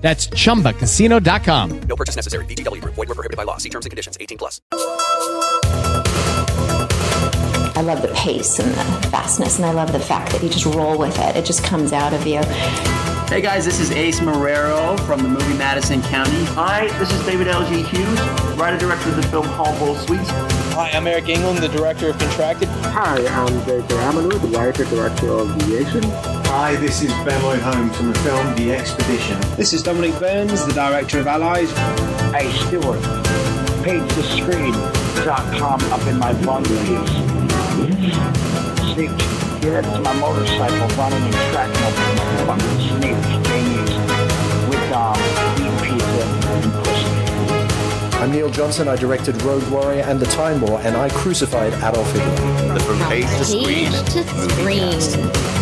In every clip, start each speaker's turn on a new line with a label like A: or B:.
A: That's chumbacasino.com.
B: No purchase necessary. VGW Group. Void were prohibited by law. See terms and conditions. 18 plus.
C: I love the pace and the fastness, and I love the fact that you just roll with it. It just comes out of you.
D: Hey guys, this is Ace Marrero from the movie Madison County.
E: Hi, this is David L.G. Hughes, writer director of the film Hallbowl Suites.
F: Hi, I'm Eric England, the director of Contracted.
G: Hi, I'm J.K. Amalou, the writer director of Deviation.
H: Hi, this is Ben Lloyd Holmes from the film The Expedition.
I: This is Dominic Burns, the director of Allies.
J: Hey, Stewart, pagethescreen.com up in my phone, please. Steve, you're headed to my motorcycle running and tracking up fucking snakes, Jamie's, with um, meat pizza and pussy.
K: I'm Neil Johnson. I directed Rogue Warrior and The Time War, and I crucified Adolf Hitler.
L: The From Page to Screen.
M: Page to Screen.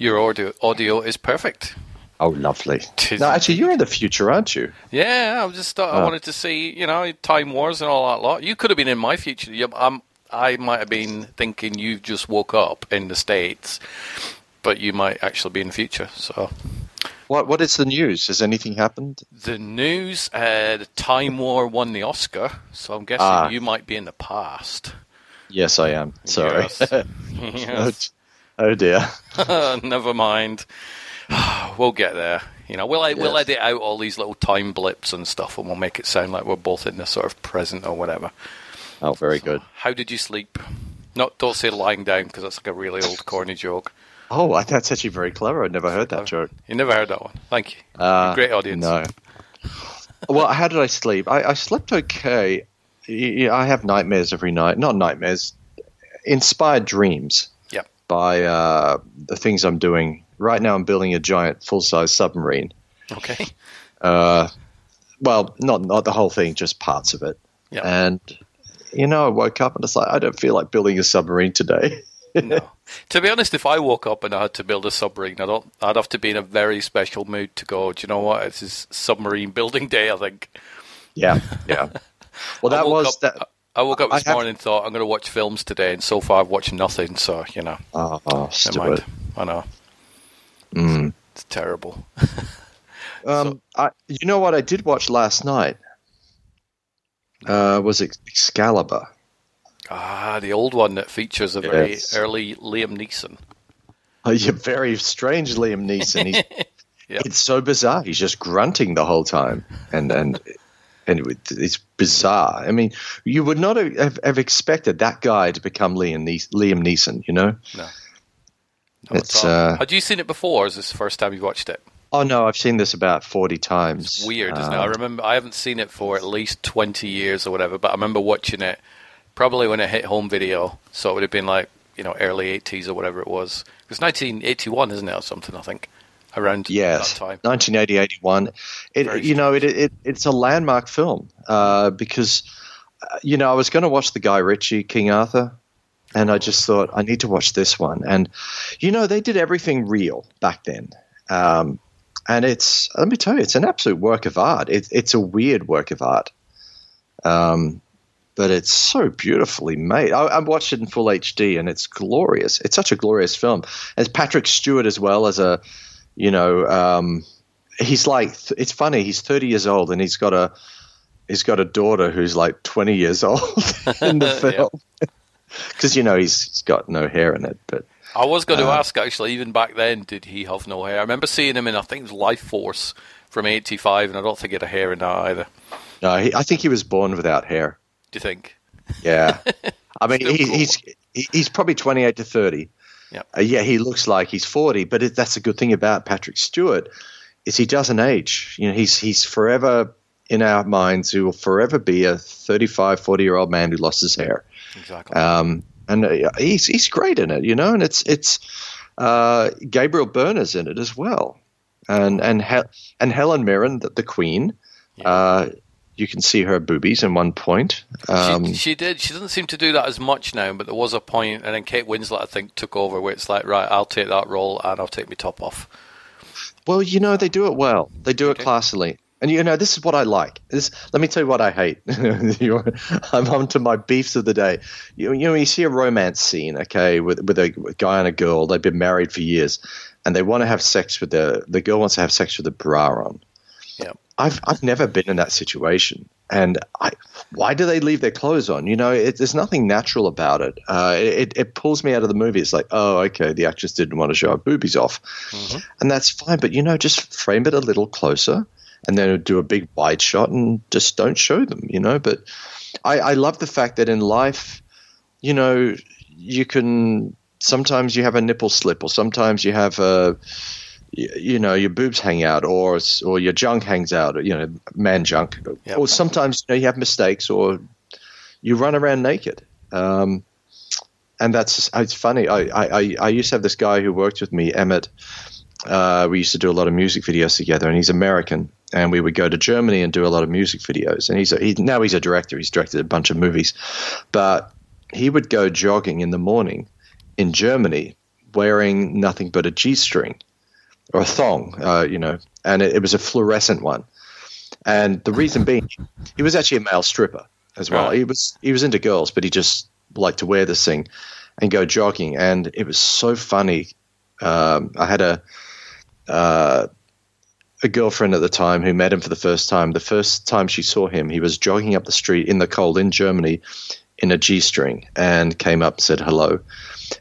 N: Your audio audio is perfect.
L: Oh, lovely. No, actually, you're in the future, aren't you?
N: Yeah, I just thought I
L: Oh.
N: wanted to see, you know, Time Wars and all that lot. You could have been in my future. You, I'm, I might have been thinking you just woke up in the States, but you might actually be in the future. So
L: What What is the news? Has anything happened?
N: the news, uh, the Time War won the Oscar, so I'm guessing
L: Ah.
N: you might be in the past.
L: Yes, I am. Sorry.
N: Yes. Yes.
L: Oh dear.
N: Never mind. we'll get there. You know, we'll we'll edit out all these little time blips and stuff, and we'll make it sound like we're both in the sort of present or whatever.
L: Oh, very good.
N: How did you sleep? Not don't say lying down because that's like a really old corny joke.
L: Oh, that's actually very clever. I'd never heard that joke.
N: You never heard that one. Thank you.
L: Uh,
N: Great audience.
L: No. well, how did I sleep? I, I slept okay. I have nightmares every night. Not nightmares, inspired dreams. By uh, the things I'm doing. Right now, I'm building a giant full size submarine.
N: Okay.
L: Uh, well, not not the whole thing, just parts of it.
N: Yeah.
L: And you know, I woke up and it's like I don't feel like building a submarine today.
N: no. To be honest, if I woke up and I had to build a submarine, I don't. I'd have to be in a very special mood to go. Do you know what? This is submarine building day. I think.
L: Yeah, yeah. Well, that was
N: up,
L: that.
N: I woke up
L: I
N: this
L: have-
N: morning and thought I'm going to watch films today, and so far I've watched nothing. So you know,
L: Oh, oh
N: mind. I know
L: Mm.
N: it's terrible.
L: Um, I, you know what I did watch last night? Uh, was Ex- Excalibur?
N: Ah, the old one that features a very
L: Yes.
N: early Liam Neeson.
L: Oh, you're very strange, Liam Neeson. He's,
N: Yeah.
L: It's so bizarre. He's just grunting the whole time, and and and it- it's bizarre. I mean, you would not have, have expected that guy to become Liam Nees- Liam Neeson. You know?
N: No.
L: It's uh,
N: had you seen it before? Or is this the first time you've watched it?
L: oh no, I've seen this about forty times.
N: It's weird, isn't it? I
L: Um,
N: remember I haven't seen it for at least twenty years or whatever, but I remember watching it probably when it hit home video. So it would have been like you know early eighties or whatever it was. It was nineteen eighty one, isn't it, or something? I think around
L: Yes,
N: that time.
L: 1980, 81. It, you know, it, it it's a landmark film uh, because uh, you know I was going to watch the Guy Ritchie King Arthur, and I just thought I need to watch this one. And you know, they did everything real back then, um, and it's let me tell you, it's an absolute work of art. It, it's a weird work of art. Um, but it's so beautifully made. I, I watched it in full HD, and it's glorious. It's such a glorious film. As Patrick Stewart as well as a, you know, um, he's like it's funny. He's thirty years old, and he's got a he's got a daughter who's like twenty years old in the film. Because you know he's, he's got no hair in it, but
N: I was going to
L: Uh,
N: ask actually, even back then, did he have no hair? I remember seeing him in I think it was Life Force from eighty five, and I don't think he had a hair in that either.
L: no, he, I think he was born without hair.
N: Do you think?
L: Yeah, I mean he,
N: cool.
L: he's he's probably twenty eight to thirty.
N: Yep.
L: Uh, yeah, he looks like he's forty, but it, that's a good thing about Patrick Stewart is he doesn't age. You know, he's he's forever in our minds. He will forever be a 35, 40 year old man who lost his hair.
N: Exactly.
L: Um, and uh, he's he's great in it, you know. And it's it's uh, Gabriel Byrne's in it as well. and and Hel- and Helen Mirren, the, the Queen. Uh, you can see her boobies in one point. Um,
N: she, she did. She doesn't seem to do that as much now, but there was a point, and then Kate Winslet, I think, took over where it's like, right, I'll take that role and I'll take my top off.
L: Well, you know, they do it well. They do it classily. And you know, this is what I like. This, let me tell you what I hate. I'm on to my beefs of the day. You, you know, you see a romance scene, okay, with with a guy and a girl. They've been married for years, and they want to have sex with the the girl wants to have sex with the bra on. I've I've never been in that situation, and I why do they leave their clothes on? You know, it, there's nothing natural about it. Uh, it it pulls me out of the movie. It's like, oh, okay, the actress didn't want to show her boobies off, and that's fine. But you know, just frame it a little closer, and then do a big wide shot, and just don't show them. You know, but I, I love the fact that in life, you know, you can sometimes you have a nipple slip, or sometimes you have a you, know your boobs hang out or or your junk hangs out or, you know man junk. Or sometimes you, know, you have mistakes or you run around naked. Um, and that's it's funny. I, I I used to have this guy who worked with me Emmett. Uh, we used to do a lot of music videos together and he's American. And we would go to Germany and do a lot of music videos. And he's a, he, now he's a director. He's directed a bunch of movies. But he would go jogging in the morning in Germany wearing nothing but a G-string or a thong, uh, you know, and it, it was a fluorescent one. And the reason being, he was actually a male stripper as well.
N: Right.
L: He was he was into girls, but he just liked to wear this thing and go jogging. And it was so funny. Um, I had a uh, a girlfriend at the time who met him for the first time. The first time she saw him, he was jogging up the street in the cold in Germany in a G string and came up and said hello.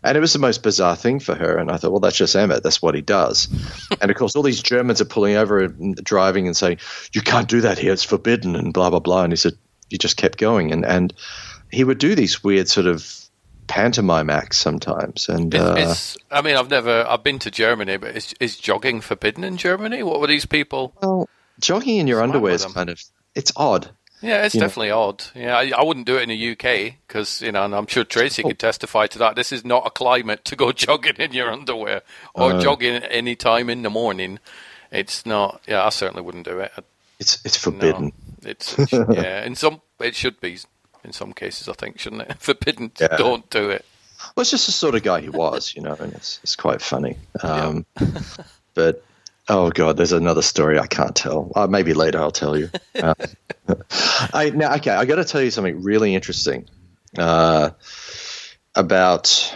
L: And it was the most bizarre thing for her. And I thought, well, that's just Emmett. That's what he does. and of course, all these Germans are pulling over and driving and saying, you can't do that here. It's forbidden and blah, blah, blah. And he said, he just kept going. And, and he would do these weird sort of pantomime acts sometimes. And uh,
N: Is, I mean, I've never, I've been to Germany, but is, is jogging forbidden in Germany? What were these people?
L: well, jogging in your underwear is kind of, it's odd.
N: Yeah, it's
L: you know.
N: definitely odd. Yeah, I, I wouldn't do it in the UK because you know, and I'm sure Tracy could testify to that. This is not a climate to go jogging in your underwear or
L: Uh.
N: jogging any time in the morning. It's not. Yeah, I certainly wouldn't do it.
L: It's, it's forbidden.
N: It's yeah. In some, it should be. In some cases, I think, shouldn't it? Forbidden.
L: Yeah.
N: Don't do it.
L: Well, it's just the sort of guy he was, you know, and it's it's quite funny. Um, but oh god, there's another story I can't tell. Uh, maybe later I'll tell you. Uh, I now okay, I got to tell you something really interesting uh, about.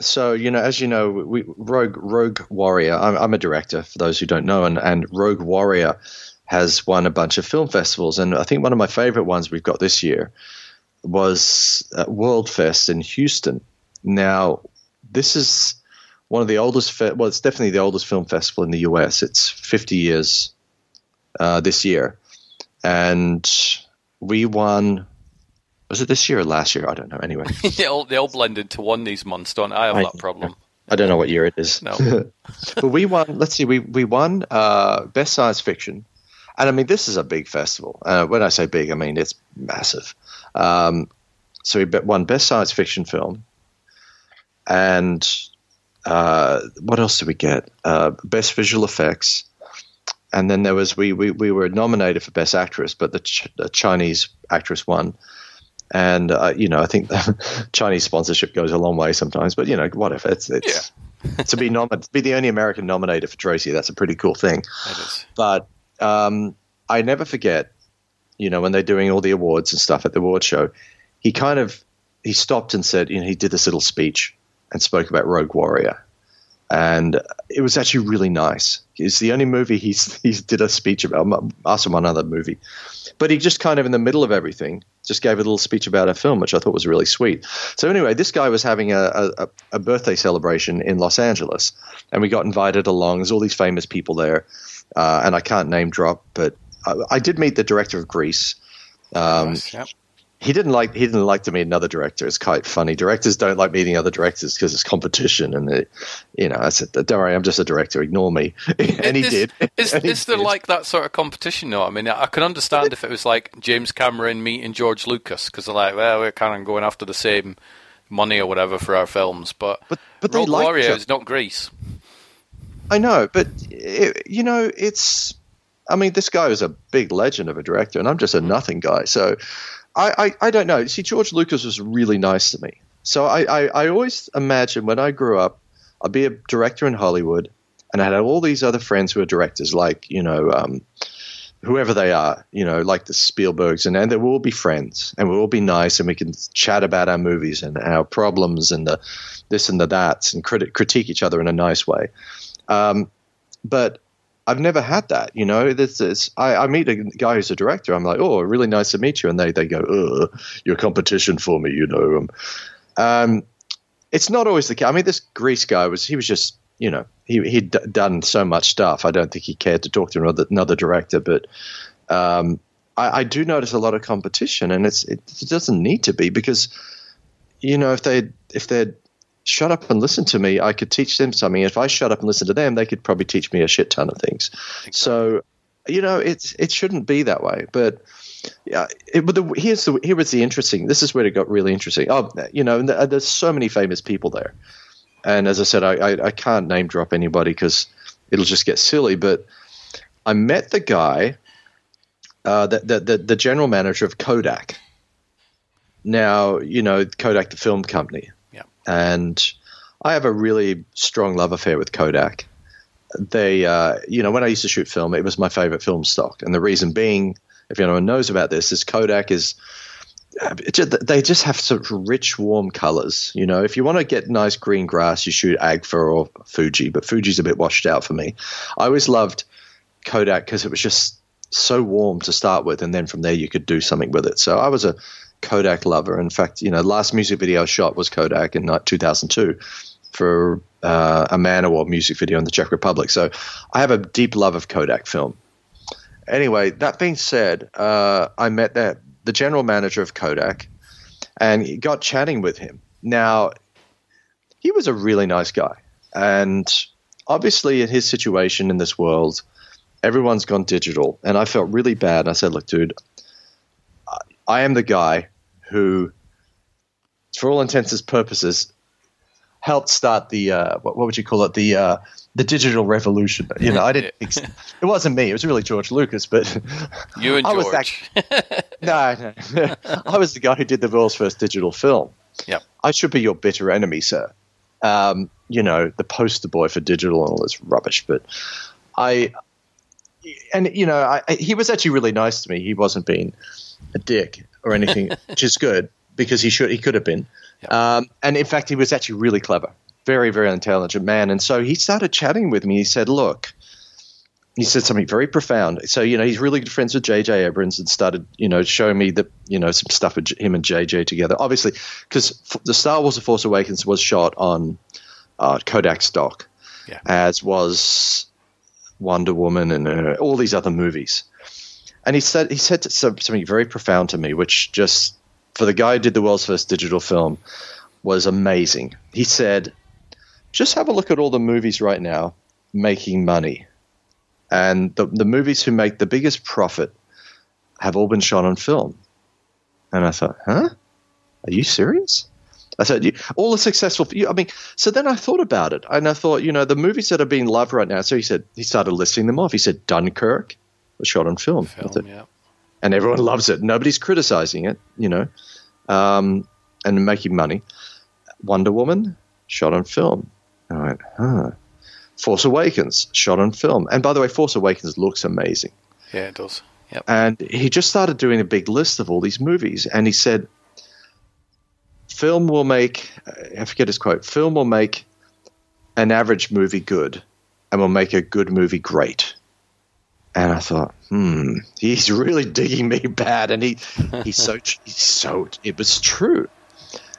L: So you know, as you know, we, Rogue Rogue Warrior. I'm, I'm a director for those who don't know, and and Rogue Warrior has won a bunch of film festivals, and I think one of my favorite ones we've got this year was at World Fest in Houston. Now, this is one of the oldest. Fe- well, it's definitely the oldest film festival in the U.S. It's 50 years uh, this year, and we won. Was it this year or last year? I don't know. Anyway,
N: they all they all blend into one these months, don't I? I have
L: I-
N: that problem.
L: I don't know what year it is.
N: No.
L: but we won. Let's see. We we won uh, best science fiction, and I mean this is a big festival. Uh, when I say big, I mean it's massive. Um, so we won best science fiction film, and uh, what else did we get? Uh, best visual effects, and then there was we we, we were nominated for best actress, but the, Ch- the Chinese actress won. And uh, you know, I think Chinese sponsorship goes a long way sometimes. But you know, whatever. It's it's to be nom- to be the only American nominated for Tracy. That's a pretty cool thing. But um, I never forget, you know, when they're doing all the awards and stuff at the award show, he kind of he stopped and said, you know, he did this little speech and spoke about Rogue Warrior, and it was actually really nice. It's the only movie he's he's did a speech about, us and another movie, but he just kind of in the middle of everything just gave a little speech about a film, which I thought was really sweet. So anyway, this guy was having a, a, a birthday celebration in Los Angeles, and we got invited along. There's all these famous people there, uh, and I can't name drop, but I, I did meet the director of Grease. Um,
N: Yep.
L: He didn't like he didn't like to meet another director. It's quite funny. Directors don't like meeting other directors because it's competition, and it, you know, I said, "Don't worry, I'm just a director. Ignore me." and he
N: is,
L: did.
N: Is,
L: And he
N: is there
L: did.
N: like that sort of competition though? I mean, I can understand if it was like James Cameron meeting George Lucas because they're like, well, we're kind of going after the same money or whatever for our films, but
L: but they
N: Rogue
L: like
N: Warrior is not Grease.
L: I know, but it, you know, it's. I mean, this guy was a big legend of a director, and I'm just a nothing guy. So, I, I, I don't know. See, George Lucas was really nice to me. So I, I, I always imagined when I grew up, I'd be a director in Hollywood, and I had all these other friends who are directors, like you know, um, whoever they are, you know, like the Spielbergs, and, and they will all be friends, and we'll all be nice, and we can chat about our movies and our problems and the this and the that, and crit- critique each other in a nice way. Um, but I've never had that, you know. This is I, I, meet a guy who's a director. I'm like, oh, really nice to meet you, and they they go, oh, you're competition for me, you know. Um, um, it's not always the case. I mean, this Grease guy was he was just you know he he'd d- done so much stuff. I don't think he cared to talk to another another director, but. Um, I, I, do notice a lot of competition, and it's it, it doesn't need to be because, you know, if they if they're shut up and listen to me, I could teach them something. If I shut up and listen to them, they could probably teach me a shit ton of things. Exactly. So, you know, it's it shouldn't be that way. But yeah, it, but the, here's the here was the interesting. This is where it got really interesting. Oh, you know, there's so many famous people there, and as I said, I I, I can't name drop anybody because it'll just get silly. But I met the guy, uh, the, the the the general manager of Kodak. Now, you know, Kodak, the film company and I have a really strong love affair with Kodak. They, uh, you know, when I used to shoot film, it was my favorite film stock, and the reason being, if anyone knows about this, is Kodak is they just have such rich, warm colors. You know, if you want to get nice green grass, you shoot Agfa or Fuji, but Fuji's a bit washed out for me. I always loved Kodak because it was just so warm to start with, and then from there you could do something with it. So I was a Kodak lover. In fact, you know, last music video I shot was Kodak in 2002 for uh, a Manowar music video in the Czech Republic. So I have a deep love of Kodak film. Anyway, that being said, uh, I met that the general manager of Kodak and got chatting with him. Now, he was a really nice guy, and obviously, in his situation in this world, everyone's gone digital, and I felt really bad. I said, "Look, dude, I am the guy who, for all intents and purposes, helped start the uh, what, what, would you call it the uh, the digital revolution. You know, I didn't. it wasn't me. It was really George Lucas. But
N: you and
L: I
N: George.
L: Was that, no, no. I was the guy who did the world's first digital film.
N: Yeah,
L: I should be your bitter enemy, sir. Um, you know, the poster boy for digital and all this rubbish. But I, and you know, I, he was actually really nice to me. He wasn't being a dick or anything, which is good because he should he could have been. Um, and in fact, he was actually really clever, very very intelligent man. And so he started chatting with me. He said, "Look." He said something very profound. So you know he's really good friends with J.J. Abrams and started you know showing me that you know some stuff with him and J.J. together. Obviously, because the Star Wars: The Force Awakens was shot on uh, Kodak stock, yeah. as was Wonder Woman and uh, all these other movies and he said he said something very profound to me, which just for the guy who did the world's first digital film was amazing. He said, "Just have a look at all the movies right now making money, and the the movies who make the biggest profit have all been shot on film." And I thought, "Huh? Are you serious?" I said, all the successful. I mean, so then I thought about it, and I thought, you know, the movies that are being loved right now. So he said, he started listing them off. He said, Dunkirk, was shot on film.
N: film yeah.
L: And everyone loves it. Nobody's criticizing it, you know, um, and making money. Wonder Woman, shot on film. I went, huh. Force Awakens, shot on film. And by the way, Force Awakens looks amazing.
N: Yeah, it does. Yep.
L: And he just started doing a big list of all these movies. And he said, film will make, I forget his quote, film will make an average movie good and will make a good movie great. And I thought, hmm, he's really digging me bad, and he he's so he's so it was true,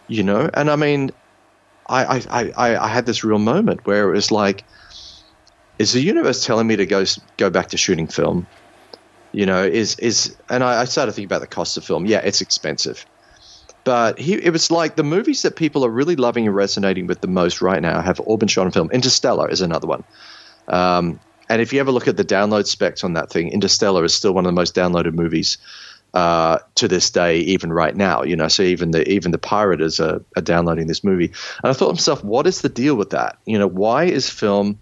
L: you know. And I mean, I I, I I had this real moment where it was like, is the universe telling me to go go back to shooting film? You know, is is and I, I started thinking about the cost of film. Yeah, it's expensive, but he, it was like the movies that people are really loving and resonating with the most right now have all been shot on film. Interstellar is another one. Um, and if you ever look at the download specs on that thing, Interstellar is still one of the most downloaded movies uh, to this day, even right now. You know, so even the even the pirates are, are downloading this movie. And I thought to myself, what is the deal with that? You know, why is film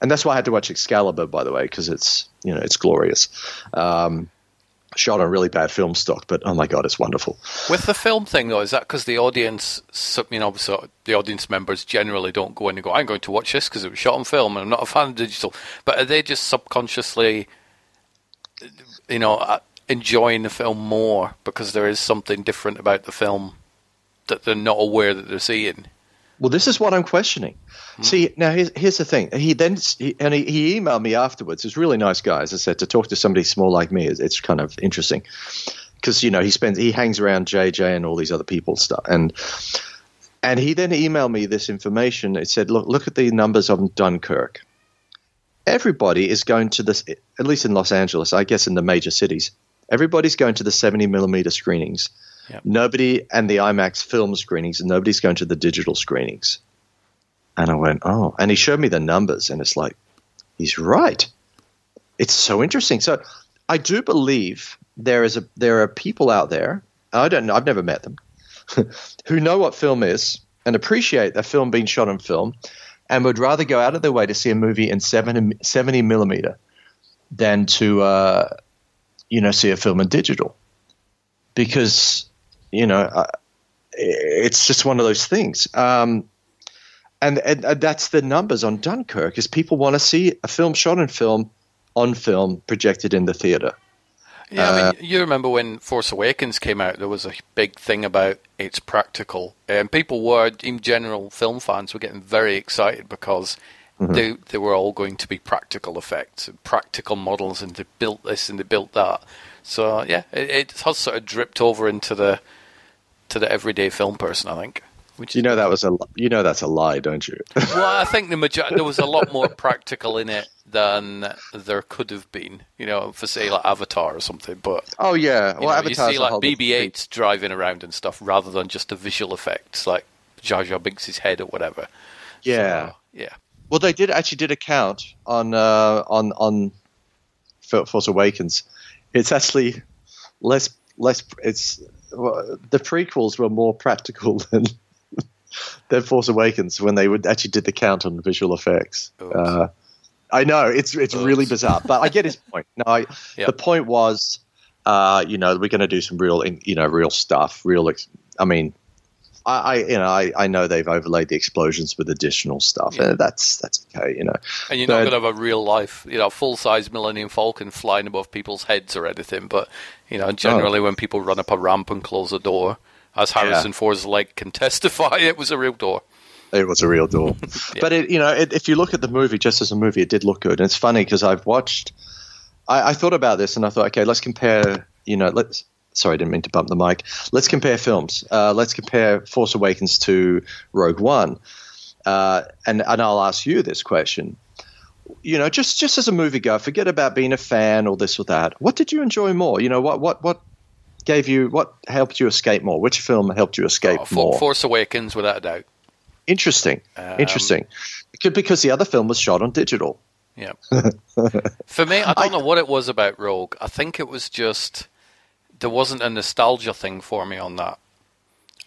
L: and that's why I had to watch Excalibur, by the way, because it's you know it's glorious. Um, shot on really bad film stock, but oh my god, it's wonderful.
N: With the film thing though, is that because the audience, you know, so the audience members generally don't go in and go, "I'm going to watch this because it was shot on film," and I'm not a fan of digital. But are they just subconsciously, you know, uh, enjoying the film more because there is something different about the film that they're not aware that they're seeing?
L: Well, this is what I'm questioning. Hmm. See, now here's, here's the thing. He then he, and he, he emailed me afterwards. He's a really nice guy, as I said. To talk to somebody small like me is it's kind of interesting because you know he spends he hangs around JJ and all these other people stuff and. And he then emailed me this information. It said, "Look, look at the numbers of Dunkirk. Everybody is going to this, at least in Los Angeles, I guess in the major cities. Everybody's going to the 70 millimeter screenings.
N: Yep.
L: Nobody and the IMAX film screenings, and nobody's going to the digital screenings." And I went, "Oh!" And he showed me the numbers, and it's like, he's right. It's so interesting. So, I do believe there is a there are people out there. I don't know. I've never met them who know what film is and appreciate a film being shot on film and would rather go out of their way to see a movie in 70, 70 millimeter than to uh, you know see a film in digital because you know uh, it's just one of those things um, and, and, and that's the numbers on dunkirk is people want to see a film shot in film on film projected in the theater
N: Yeah, I
L: Uh,
N: mean, you remember when Force Awakens came out, there was a big thing about it's practical, and people were, in general, film fans were getting very excited because
L: Mhm.
N: they they were all going to be practical effects, and practical models, and they built this and they built that. So yeah, it, it has sort of dripped over into the to the everyday film person, I think. Which
L: you know that was a you know that's a lie don't you
N: well, I think the major- there was a lot more practical in it than there could have been. You know, for say like Avatar or something, but.
L: oh yeah
N: You,
L: well
N: know, you see like BB-8s driving around and stuff, rather than just the visual effects like Jar Jar Binks' head or whatever.
L: yeah
N: Yeah,
L: Well, they did actually did a count on uh, on on F- Force Awakens. It's actually less less. It's the prequels were more practical than than Force Awakens when they would actually did the count on visual effects. Uh, I know it's it's really bizarre, but I get his point. No, I,
N: Yeah.
L: the point was, uh, you know, we're going to do some real, you know, real stuff. Real, ex- I mean, I, I you know, I, I know they've overlaid the explosions with additional stuff. and that's that's okay, you know.
N: and you're not going to have a real life, you know, full size Millennium Falcon flying above people's heads or anything. But you know, generally when people run up a ramp and close a door, as Harrison Ford's leg can testify, it was a real door.
L: It was a real door. But it, you know, it, if you look at the movie just as a movie, it did look good. And it's funny because I've watched. I, I thought about this and I thought, okay, let's compare. You know, let's. Sorry, I didn't mean to bump the mic. Let's compare films. Uh, let's compare Force Awakens to Rogue One. Uh, and and I'll ask you this question. You know, just just as a movie goer, forget about being a fan or this or that. What did you enjoy more? You know, what what what gave you what helped you escape more? Which film helped you escape
N: Oh, For-
L: more?
N: Force Awakens, without a doubt.
L: Interesting.
N: Um,
L: Interesting. Because, because the other film was shot on digital.
N: Yeah. For me, I don't know what it was about Rogue. I think it was just there wasn't a nostalgia thing for me on that.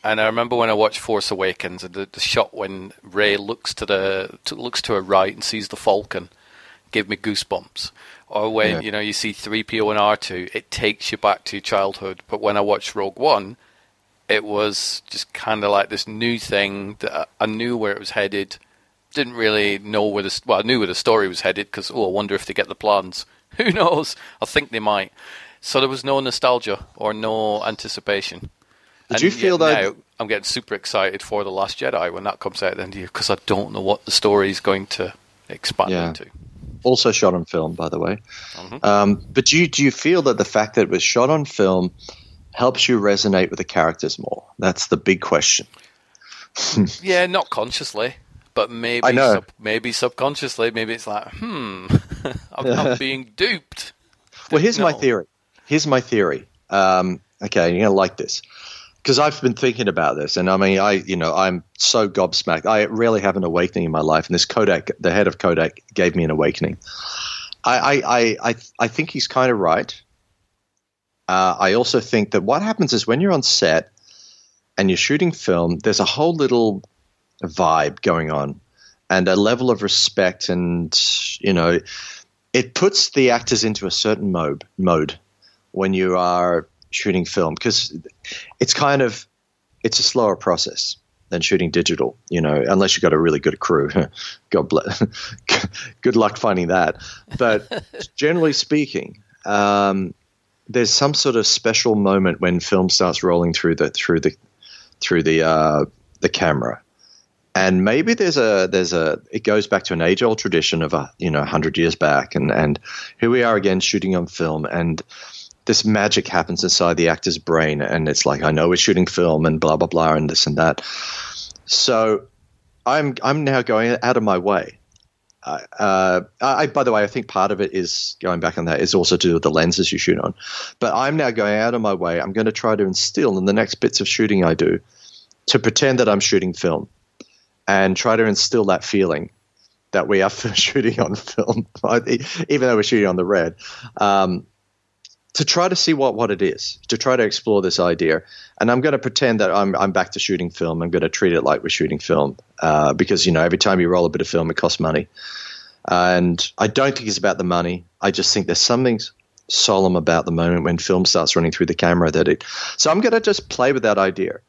N: And I remember when I watched Force Awakens, the, the shot when Rey looks to the to, looks to her right and sees the Falcon, gave me goosebumps. Or when
L: Yeah.
N: you know you see three PO and R two, it takes you back to your childhood. But when I watched Rogue One, it was just kind of like this new thing that I- I knew where it was headed. Didn't really know where the well, I knew where the story was headed because oh, I wonder if they get the plans. Who knows? I think they might. So there was no nostalgia or no anticipation.
L: Did you feel that-
N: now I'm getting super excited for the Last Jedi when that comes out at the end of the year because I don't know what the story is going to expand
L: Yeah.
N: into.
L: Also shot on film, by the way.
N: Mhm.
L: Um, but do you, do you feel that the fact that it was shot on film helps you resonate with the characters more? That's the big question.
N: Yeah, not consciously, but maybe
L: I know.
N: Sub, maybe subconsciously. Maybe it's like, hmm, I'm, I'm being duped.
L: Well, here's my theory. Here's my theory. Um, okay, you're gonna like this because I've been thinking about this, and I mean, I you know, I'm so gobsmacked. I really have an awakening in my life, and this Kodak, the head of Kodak, gave me an awakening. I I I I, I think he's kind of right. Uh, I also think that what happens is when you're on set and you're shooting film, there's a whole little vibe going on. and a level of respect, and you know, it puts the actors into a certain mode mode when you are shooting film because it's kind of it's a slower process than shooting digital, you know, unless you've got a really good crew. God bless. good luck finding that. But generally speaking, um, there's some sort of special moment when film starts rolling through the through the through the uh, the camera, and maybe there's a there's a it goes back to an age old tradition of a you know hundred years back, and and here we are again shooting on film, and this magic happens inside the actor's brain, and it's like I know we're shooting film, and blah blah blah, and this and that. So I'm I'm now going out of my way. Uh, I, by the way, I think part of it is going back on that is also to do with the lenses you shoot on. But I'm now going out of my way. I'm going to try to instill in the next bits of shooting I do to pretend that I'm shooting film and try to instill that feeling that we are shooting on film, even though we're shooting on the red. Um, to try to see what, what it is, to try to explore this idea. And I'm going to pretend that I'm, I'm back to shooting film. I'm going to treat it like we're shooting film uh, because, you know, every time you roll a bit of film, it costs money. And I don't think it's about the money. I just think there's something solemn about the moment when film starts running through the camera that it. So I'm going to just play with that idea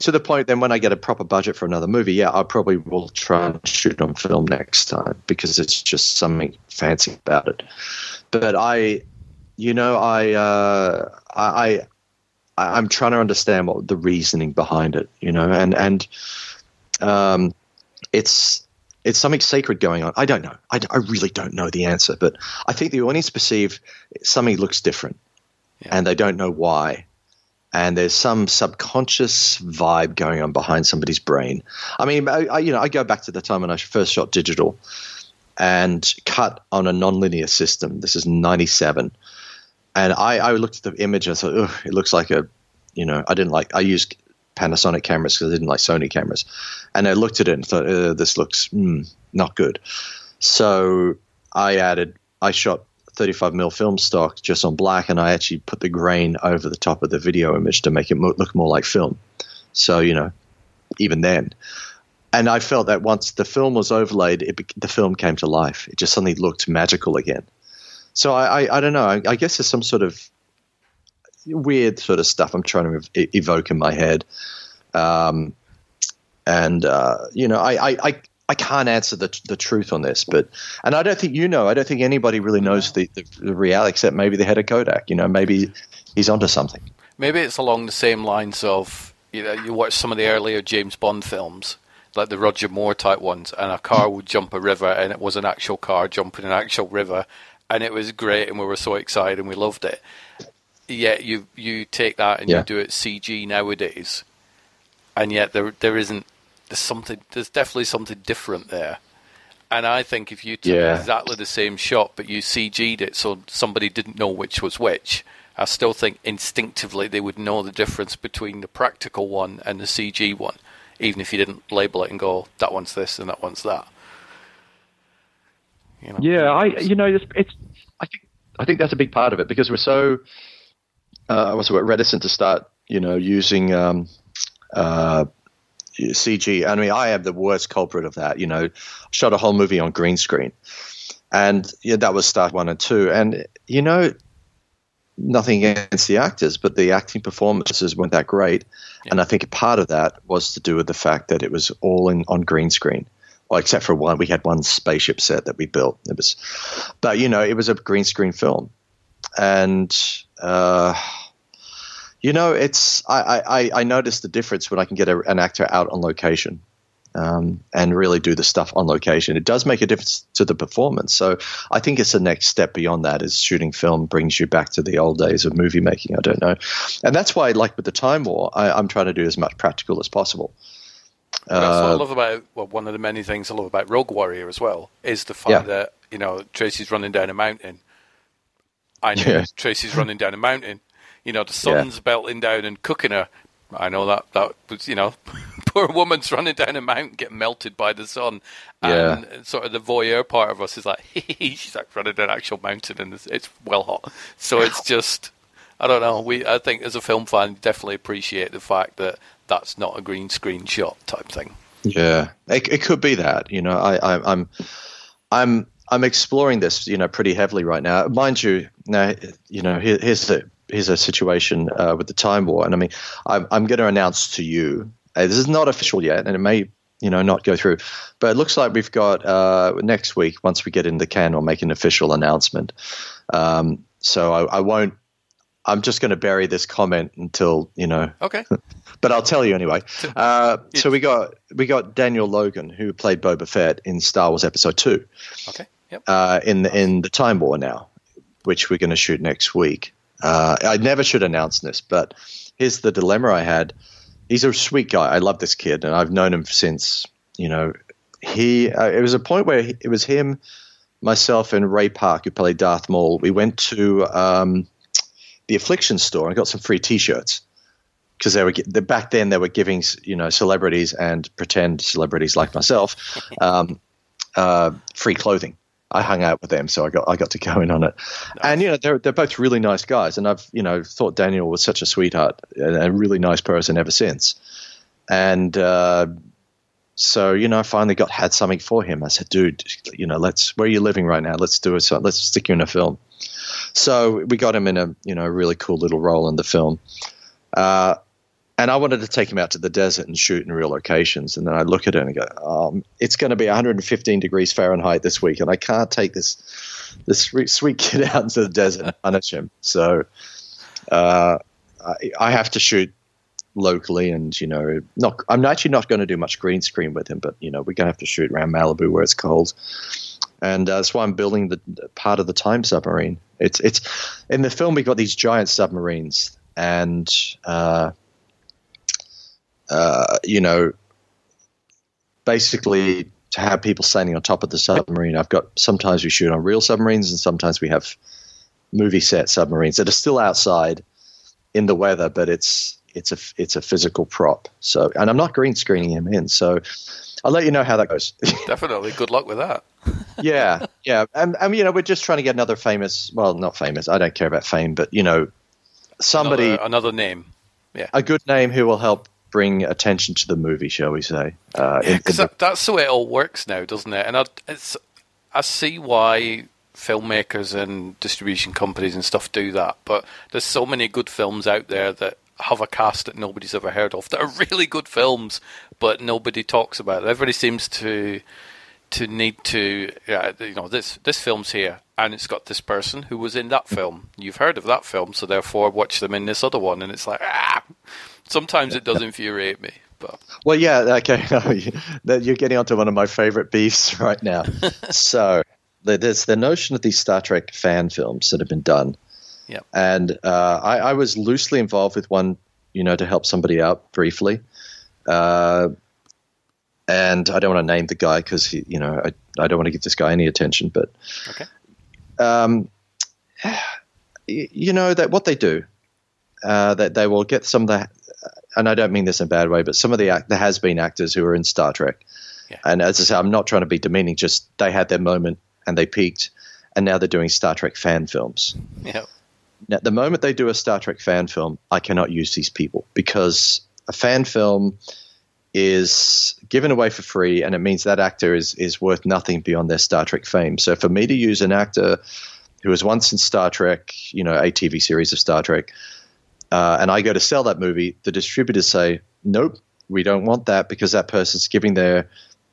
L: to the point then when I get a proper budget for another movie, yeah, I probably will try and shoot on film next time because it's just something fancy about it. But I you know, I, uh, I, I, am trying to understand what the reasoning behind it, you know, and and um, it's it's something sacred going on. I don't know. I, I really don't know the answer, but I think the audience perceive something looks different, yeah. and they don't know why. And there's some subconscious vibe going on behind somebody's brain. I mean, I, I, you know, I go back to the time when I first shot digital and cut on a nonlinear system. This is '97 and I, I looked at the image and I thought, oh, it looks like a, you know, I didn't like, I used Panasonic cameras because I didn't like Sony cameras. And I looked at it and thought, uh, this looks mm, not good. So I added, I shot 35 mil film stock just on black, and I actually put the grain over the top of the video image to make it mo- look more like film. So, you know, even then. And I felt that once the film was overlaid, it, the film came to life. It just suddenly looked magical again. So I, I, I don't know. I, I, guess there's some sort of weird sort of stuff I'm trying to ev- evoke in my head. Um, and uh, you know, I, I, I, I can't answer the the truth on this, but and I don't think you know. I don't think anybody really knows the, the, the reality except maybe the head of Kodak. You know, maybe he's onto something.
N: Maybe it's along the same lines of you know you watch some of the earlier James Bond films like the Roger Moore type ones, and a car would jump a river, and it was an actual car jumping an actual river, and it was great, and we were so excited and we loved it. Yet you you take that and yeah. you do it CG nowadays, and yet there there isn't there's something there's definitely something different there. And I think if you took yeah. exactly the same shot but you CG'd it so somebody didn't know which was which, I still think instinctively they would know the difference between the practical one and the CG one, even if you didn't label it and go that one's this and that one's that.
L: You know? Yeah, I you know it's, it's I think I think that's a big part of it because we're so uh, what's the word reticent to start you know using um, uh, CG. I mean, I am the worst culprit of that. You know, shot a whole movie on green screen, and yeah, that was start one and two. And you know, nothing against the actors, but the acting performances weren't that great. Yeah. And I think a part of that was to do with the fact that it was all in on green screen well, except for one, we had one spaceship set that we built. It was, but you know, it was a green screen film, and uh, you know, it's I, I I noticed the difference when I can get a, an actor out on location. Um, and really do the stuff on location. It does make a difference to the performance. So I think it's the next step beyond that is shooting film brings you back to the old days of movie making. I don't know. And that's why, like with the Time War, I, I'm trying to do as much practical as possible.
N: That's what I uh, love about well, one of the many things I love about Rogue Warrior as well is the fact yeah. that you know Tracy's running down a mountain. I know yeah. Tracy's running down a mountain. You know the sun's yeah. belting down and cooking her. I know that that was you know poor woman's running down a mountain getting melted by the sun. And yeah. sort of the voyeur part of us is like she's like running down an actual mountain and it's, it's well hot. So it's just I don't know. We I think as a film fan definitely appreciate the fact that that's not a green screen shot type thing.
L: Yeah, it, it could be that. You know, I, I, I'm, I'm, I'm exploring this. You know, pretty heavily right now. Mind you, now you know here, here's the here's a situation uh, with the time war, and I mean, I'm, I'm going to announce to you. Uh, this is not official yet, and it may you know not go through, but it looks like we've got uh, next week. Once we get in the can, we'll make an official announcement. Um, so I, I won't. I'm just going to bury this comment until you know.
N: Okay.
L: but I'll tell you anyway. Uh, so we got we got Daniel Logan who played Boba Fett in Star Wars Episode Two.
N: Okay. Yep.
L: Uh, in the in the Time War now, which we're going to shoot next week. Uh, I never should announce this, but here's the dilemma I had. He's a sweet guy. I love this kid, and I've known him since you know he. Uh, it was a point where he, it was him, myself, and Ray Park who played Darth Maul. We went to um, the Affliction store and got some free T-shirts because they were back then they were giving you know celebrities and pretend celebrities like myself um, uh, free clothing. I hung out with them, so I got I got to go in on it. Nice. And you know they're they're both really nice guys, and I've you know thought Daniel was such a sweetheart and a really nice person ever since. And uh, so you know I finally got had something for him. I said, dude, you know let's where are you living right now? Let's do it. So let's stick you in a film. So we got him in a you know really cool little role in the film. Uh, and I wanted to take him out to the desert and shoot in real locations. And then I look at it and go, um, "It's going to be 115 degrees Fahrenheit this week, and I can't take this this sweet kid out into the desert and punish him." So uh, I, I, have to shoot locally, and you know, not I'm actually not going to do much green screen with him, but you know, we're going to have to shoot around Malibu where it's cold. And uh, that's why I'm building the part of the time submarine. It's it's in the film we've got these giant submarines, and uh, uh, you know, basically to have people standing on top of the submarine. I've got sometimes we shoot on real submarines, and sometimes we have movie set submarines that are still outside in the weather, but it's it's a it's a physical prop. So, and I'm not green screening him in. So, I'll let you know how that goes.
N: Definitely, good luck with that.
L: Yeah, yeah, and, and you know we're just trying to get another famous. Well, not famous. I don't care about fame, but you know, somebody
N: another, another name. Yeah,
L: a good name who will help bring attention to the movie, shall we say?
N: Uh, yeah, because that, that's the way it all works now, doesn't it? And I, it's I see why filmmakers and distribution companies and stuff do that, but there's so many good films out there that have a cast that nobody's ever heard of that are really good films, but nobody talks about. It. Everybody seems to to need to, yeah, you know, this this film's here and it's got this person who was in that film. You've heard of that film, so therefore watch them in this other one, and it's like ah Sometimes it does infuriate me. But.
L: Well, yeah, okay. You're getting onto one of my favorite beefs right now. so there's the notion of these Star Trek fan films that have been done.
N: Yeah.
L: And uh, I, I, was loosely involved with one, you know, to help somebody out briefly. Uh, and I don't want to name the guy because he, you know, I, I don't want to give this guy any attention. But,
N: okay.
L: um, you know that what they do, uh, that they will get some of the and I don't mean this in a bad way, but some of the act, there has been actors who are in Star Trek, yeah. and as I say, I'm not trying to be demeaning. Just they had their moment and they peaked, and now they're doing Star Trek fan films.
N: Yeah.
L: Now, the moment they do a Star Trek fan film, I cannot use these people because a fan film is given away for free, and it means that actor is is worth nothing beyond their Star Trek fame. So for me to use an actor who was once in Star Trek, you know, a TV series of Star Trek uh, and I go to sell that movie, the distributors say, nope, we don't want that because that person's giving their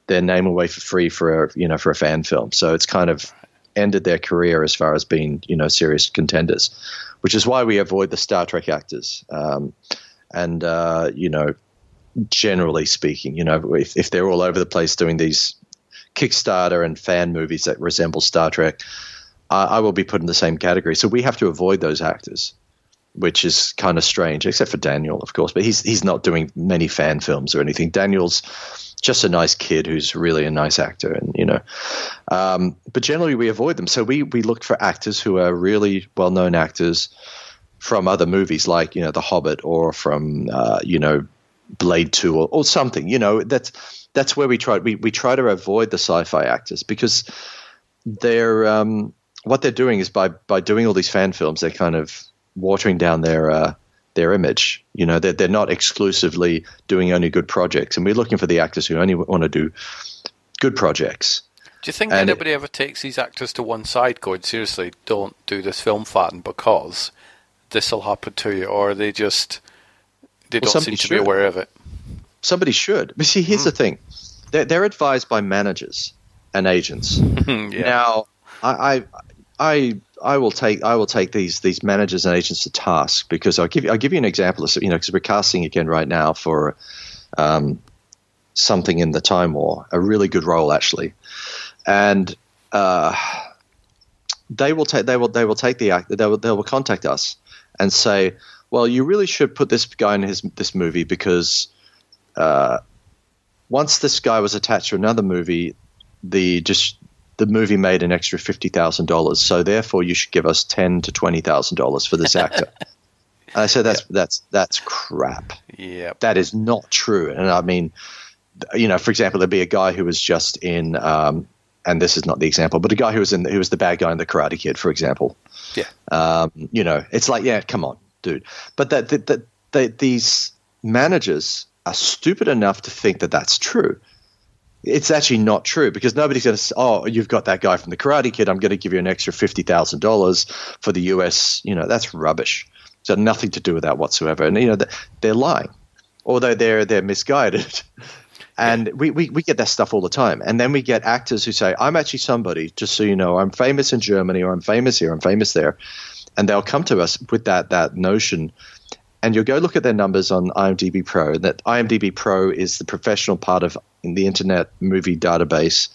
L: their name away for free for a you know for a fan film. So it's kind of ended their career as far as being you know serious contenders, which is why we avoid the Star Trek actors. Um, and uh, you know, generally speaking, you know, if, if they're all over the place doing these Kickstarter and fan movies that resemble Star Trek, I, will be put in the same category. So we have to avoid those actors which is kind of strange, except for Daniel, of course. But he's he's not doing many fan films or anything. Daniel's just a nice kid who's really a nice actor, and you know. Um, but generally, we avoid them. So we we look for actors who are really well known actors from other movies, like you know The Hobbit, or from uh, you know Blade Two, or, or something. You know that's that's where we try we we try to avoid the sci-fi actors because they're um, what they're doing is by by doing all these fan films, they're kind of watering down their uh, their image. You know, they're, they're not exclusively doing only good projects. And we're looking for the actors who only want to do good projects.
N: Do you think
L: And-
N: anybody ever takes these actors to one side going, seriously, don't do this film fan because this will happen to you? Or are they just, they
L: Well,
N: don't seem
L: somebody
N: should. be aware of it?
L: Somebody should. But see, here's the thing they're, they're advised by managers and agents.
N: yeah.
L: Now, I, I, I, I will take I will take these these managers and agents to task because I'll give you I'll give you an example of you know because we're casting again right now for um, something in the Time War, a really good role actually, and uh, they will take they will they will take the act they will they will contact us and say, well, you really should put this guy in his this movie because uh, once this guy was attached to another movie, the just the movie made an extra fifty thousand dollars. So therefore, you should give us ten to twenty thousand dollars for this actor. I said that's that's that's crap.
N: Yeah.
L: That is not true. And I mean, you know, for example, there'd be a guy who was just in, um, and this is not the example, but a guy who was in who was the bad guy in the Karate Kid, for example.
N: Yeah.
L: Um, you know, it's like, yeah, come on, dude. But that, that, that, these managers are stupid enough to think that that's true. It's actually not true because nobody's going to say, oh, you've got that guy from the Karate Kid. I'm going to give you an extra $50,000 for the US. You know, that's rubbish. It's got nothing to do with that whatsoever. And, you know, they're lying, although they're, they're misguided. And we, we, we get that stuff all the time. And then we get actors who say, I'm actually somebody, just so you know, I'm famous in Germany or I'm famous here, I'm famous there. And they'll come to us with that, that notion. And you'll go look at their numbers on IMDb Pro. That IMDb Pro is the professional part of the Internet Movie Database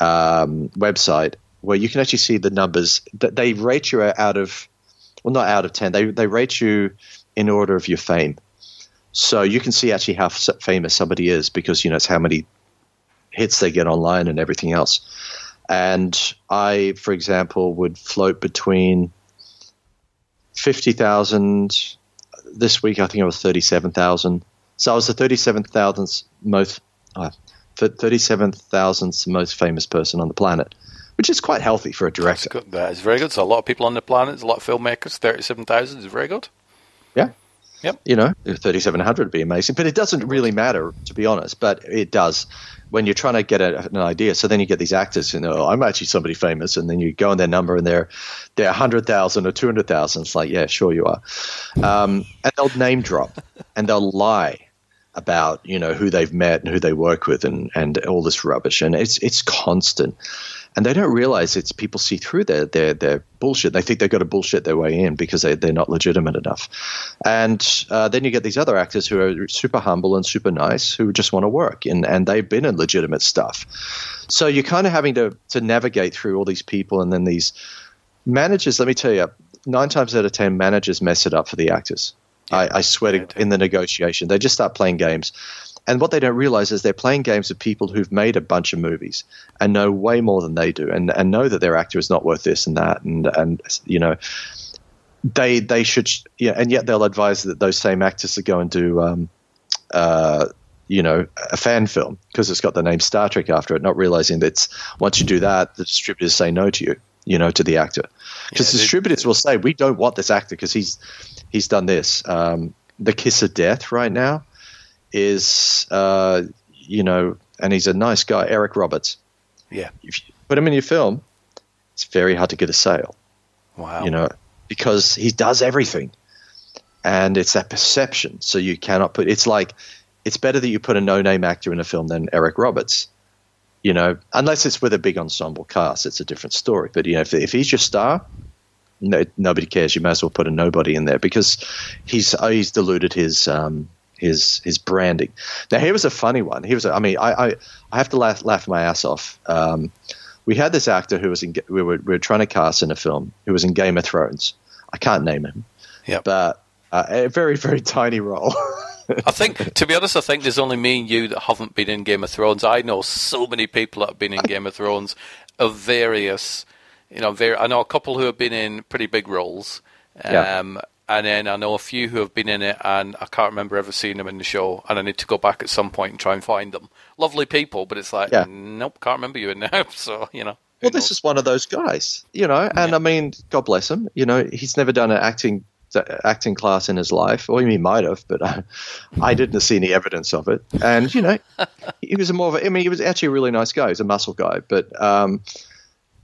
L: um, website where you can actually see the numbers. That They rate you out of, well, not out of 10, they, they rate you in order of your fame. So you can see actually how famous somebody is because you know it's how many hits they get online and everything else. And I, for example, would float between fifty thousand. This week, I think I was thirty-seven thousand. So I was the thirty-seven thousandth most, uh, thousandth most famous person on the planet, which is quite healthy for a director.
N: Good. That is very good. So a lot of people on the planet, a lot of filmmakers. Thirty-seven thousand is very good. Yep.
L: You know, 3,700 would be amazing, but it doesn't really matter, to be honest. But it does when you're trying to get a, an idea. So then you get these actors, you know, I'm actually somebody famous, and then you go on their number and they're they're 100,000 or 200,000. It's like, yeah, sure you are. Um, and they'll name drop and they'll lie about you know who they've met and who they work with and and all this rubbish and it's it's constant and they don't realize it's people see through their their their bullshit. They think they've got to bullshit their way in because they, they're not legitimate enough. And uh, then you get these other actors who are super humble and super nice who just want to work and and they've been in legitimate stuff. So you're kind of having to to navigate through all these people and then these managers. Let me tell you nine times out of ten managers mess it up for the actors. I, I swear to in the negotiation, they just start playing games. And what they don't realize is they're playing games with people who've made a bunch of movies and know way more than they do, and, and know that their actor is not worth this and that, and and you know, they they should yeah, and yet they'll advise that those same actors to go and do, um, uh, you know, a fan film because it's got the name Star Trek after it, not realizing that it's, once you do that, the distributors say no to you, you know, to the actor, because
N: Yeah,
L: distributors will say we don't want this actor because he's he's done this. Um, the Kiss of Death right now is, uh, you know, and he's a nice guy, Eric Roberts.
N: Yeah.
L: If you put him in your film, it's very hard to get a sale,
N: Wow.
L: you know, because he does everything. And it's that perception. So you cannot put, it's like, it's better that you put a no name actor in a film than Eric Roberts. You know, unless it's with a big ensemble cast, it's a different story. But, you know, if, if he's your star, no, nobody cares. You may as well put a nobody in there because he's oh, he's diluted his um, his his branding. Now here was a funny one. He was a, I mean I, I I have to laugh laugh my ass off. Um, we had this actor who was in we were we were trying to cast in a film who was in Game of Thrones. I can't name him.
N: Yeah.
L: But uh, a very very tiny role.
N: I think, to be honest, I think there's only me and you that haven't been in Game of Thrones. I know so many people that have been in Game of Thrones of various, you know, very, I know a couple who have been in pretty big roles.
L: Yeah.
N: And then I know a few who have been in it, and I can't remember ever seeing them in the show. And I need to go back at some point and try and find them. Lovely people, but it's like,
L: Yeah.
N: nope, can't remember you in there. So you know,
L: Well, this is one of those guys, you know, and I mean, God bless him. You know, he's never done an acting acting class in his life, or he might have, but I, I didn't see any evidence of it. And you know, he was a more of a, I mean, he was actually a really nice guy. He's a muscle guy, but um,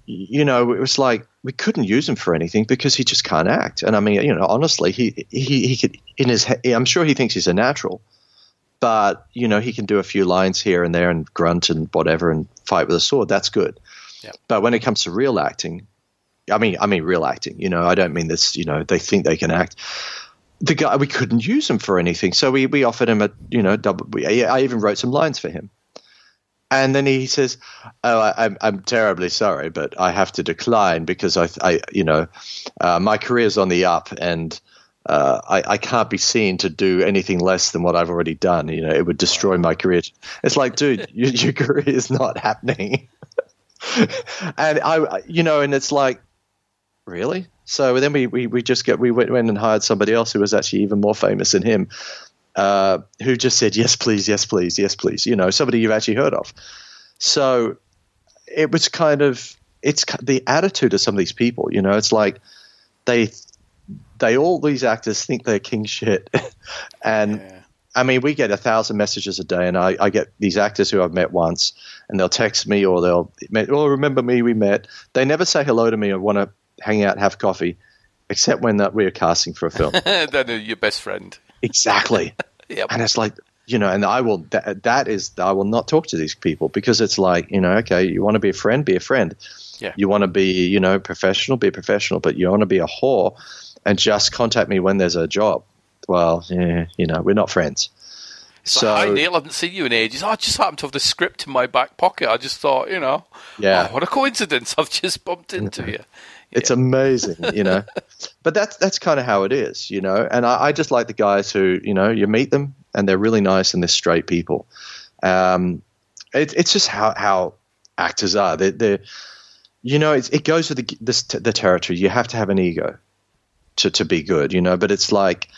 L: you know, it was like we couldn't use him for anything because he just can't act. And I mean, you know, honestly, he he he could in his. I'm sure he thinks he's a natural, but you know, he can do a few lines here and there and grunt and whatever and fight with a sword. That's good.
N: Yeah.
L: But when it comes to real acting, I mean, I mean real acting. You know, I don't mean this. You know, they think they can act. The guy we couldn't use him for anything, so we we offered him a you know double. We, I even wrote some lines for him, and then he says, "Oh, I, I'm I'm terribly sorry, but I have to decline because I I you know uh, my career's on the up and." Uh, I, I can't be seen to do anything less than what I've already done. You know, it would destroy my career. It's like, dude, your, your career is not happening. and I, you know, and it's like, really? So then we, we, we just get we went, went and hired somebody else who was actually even more famous than him, uh, who just said yes please, yes please, yes please. You know, somebody you've actually heard of. So it was kind of it's the attitude of some of these people. You know, it's like they they all these actors think they're king shit, and. I mean, we get a thousand messages a day, and I, I get these actors who I've met once, and they'll text me or they'll, oh, remember me? We met. They never say hello to me or want to hang out, have coffee, except when that we're casting for a film.
N: then uh, your best friend.
L: exactly.
N: Yep.
L: And it's like, you know, and I will, that, that is, I will not talk to these people because it's like, you know, okay, you want to be a friend, be a friend.
N: Yeah.
L: You want to be, you know, professional, be a professional, but you want to be a whore and just contact me when there's a job. Well, yeah, you know, we're not friends.
N: It's like, Hi Neil, I haven't seen you in ages. I just happened to have the script in my back pocket. I just thought, you know,
L: Yeah.
N: oh, what a coincidence! I've just bumped into you.
L: It's amazing, you know. but that's that's kind of how it is, you know. And I, I just like the guys who, you know, you meet them and they're really nice and they're straight people. Um, it, it's just how how actors are. They're, they're you know, it's, it goes with the this the territory. You have to have an ego to to be good, you know. But it's like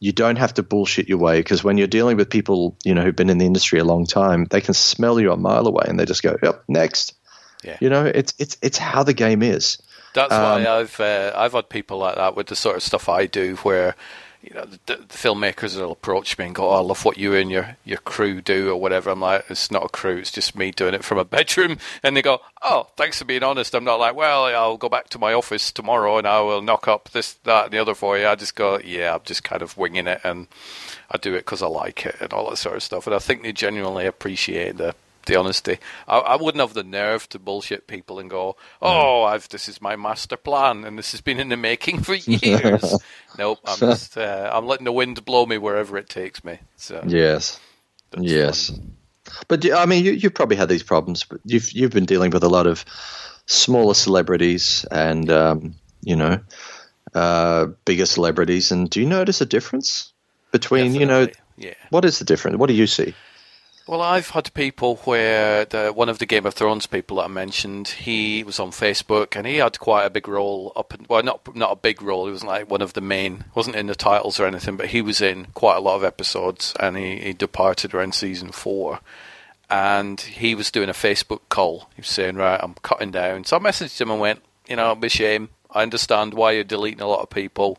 L: you don't have to bullshit your way because when you're dealing with people, you know, who've been in the industry a long time, they can smell you a mile away and they just go, "Yep, next."
N: Yeah.
L: You know, it's it's it's how the game is.
N: That's
L: Um,
N: why I've uh, I've had people like that with the sort of stuff I do, where you know the, the filmmakers will approach me and go, "Oh, I love what you and your your crew do," or whatever. I'm like, "It's not a crew; it's just me doing it from a bedroom." And they go, "Oh, thanks for being honest." I'm not like, "Well, I'll go back to my office tomorrow and I will knock up this, that, and the other for you." I just go, "Yeah, I'm just kind of winging it, and I do it because I like it and all that sort of stuff." And I think they genuinely appreciate the the honesty. I, I wouldn't have the nerve to bullshit people and go, "Oh, I've this is my master plan, and this has been in the making for years." nope, I'm just uh, I'm letting the wind blow me wherever it takes me. So
L: Yes. yes. But I mean, you, you've probably had these problems. But you've you've been dealing with a lot of smaller celebrities and um, you know uh, bigger celebrities. And do you notice a difference between you know
N: yeah.
L: what is the difference? What do you see?
N: Well, I've had people where the, one of the Game of Thrones people that I mentioned, he was on Facebook and he had quite a big role up. In, well, not not a big role. He wasn't like one of the main. wasn't in the titles or anything, but he was in quite a lot of episodes, and he, he departed around season four. And he was doing a Facebook call. He was saying, "Right, I'm cutting down." So I messaged him and went, "You know, it'd be a shame. I understand why you're deleting a lot of people."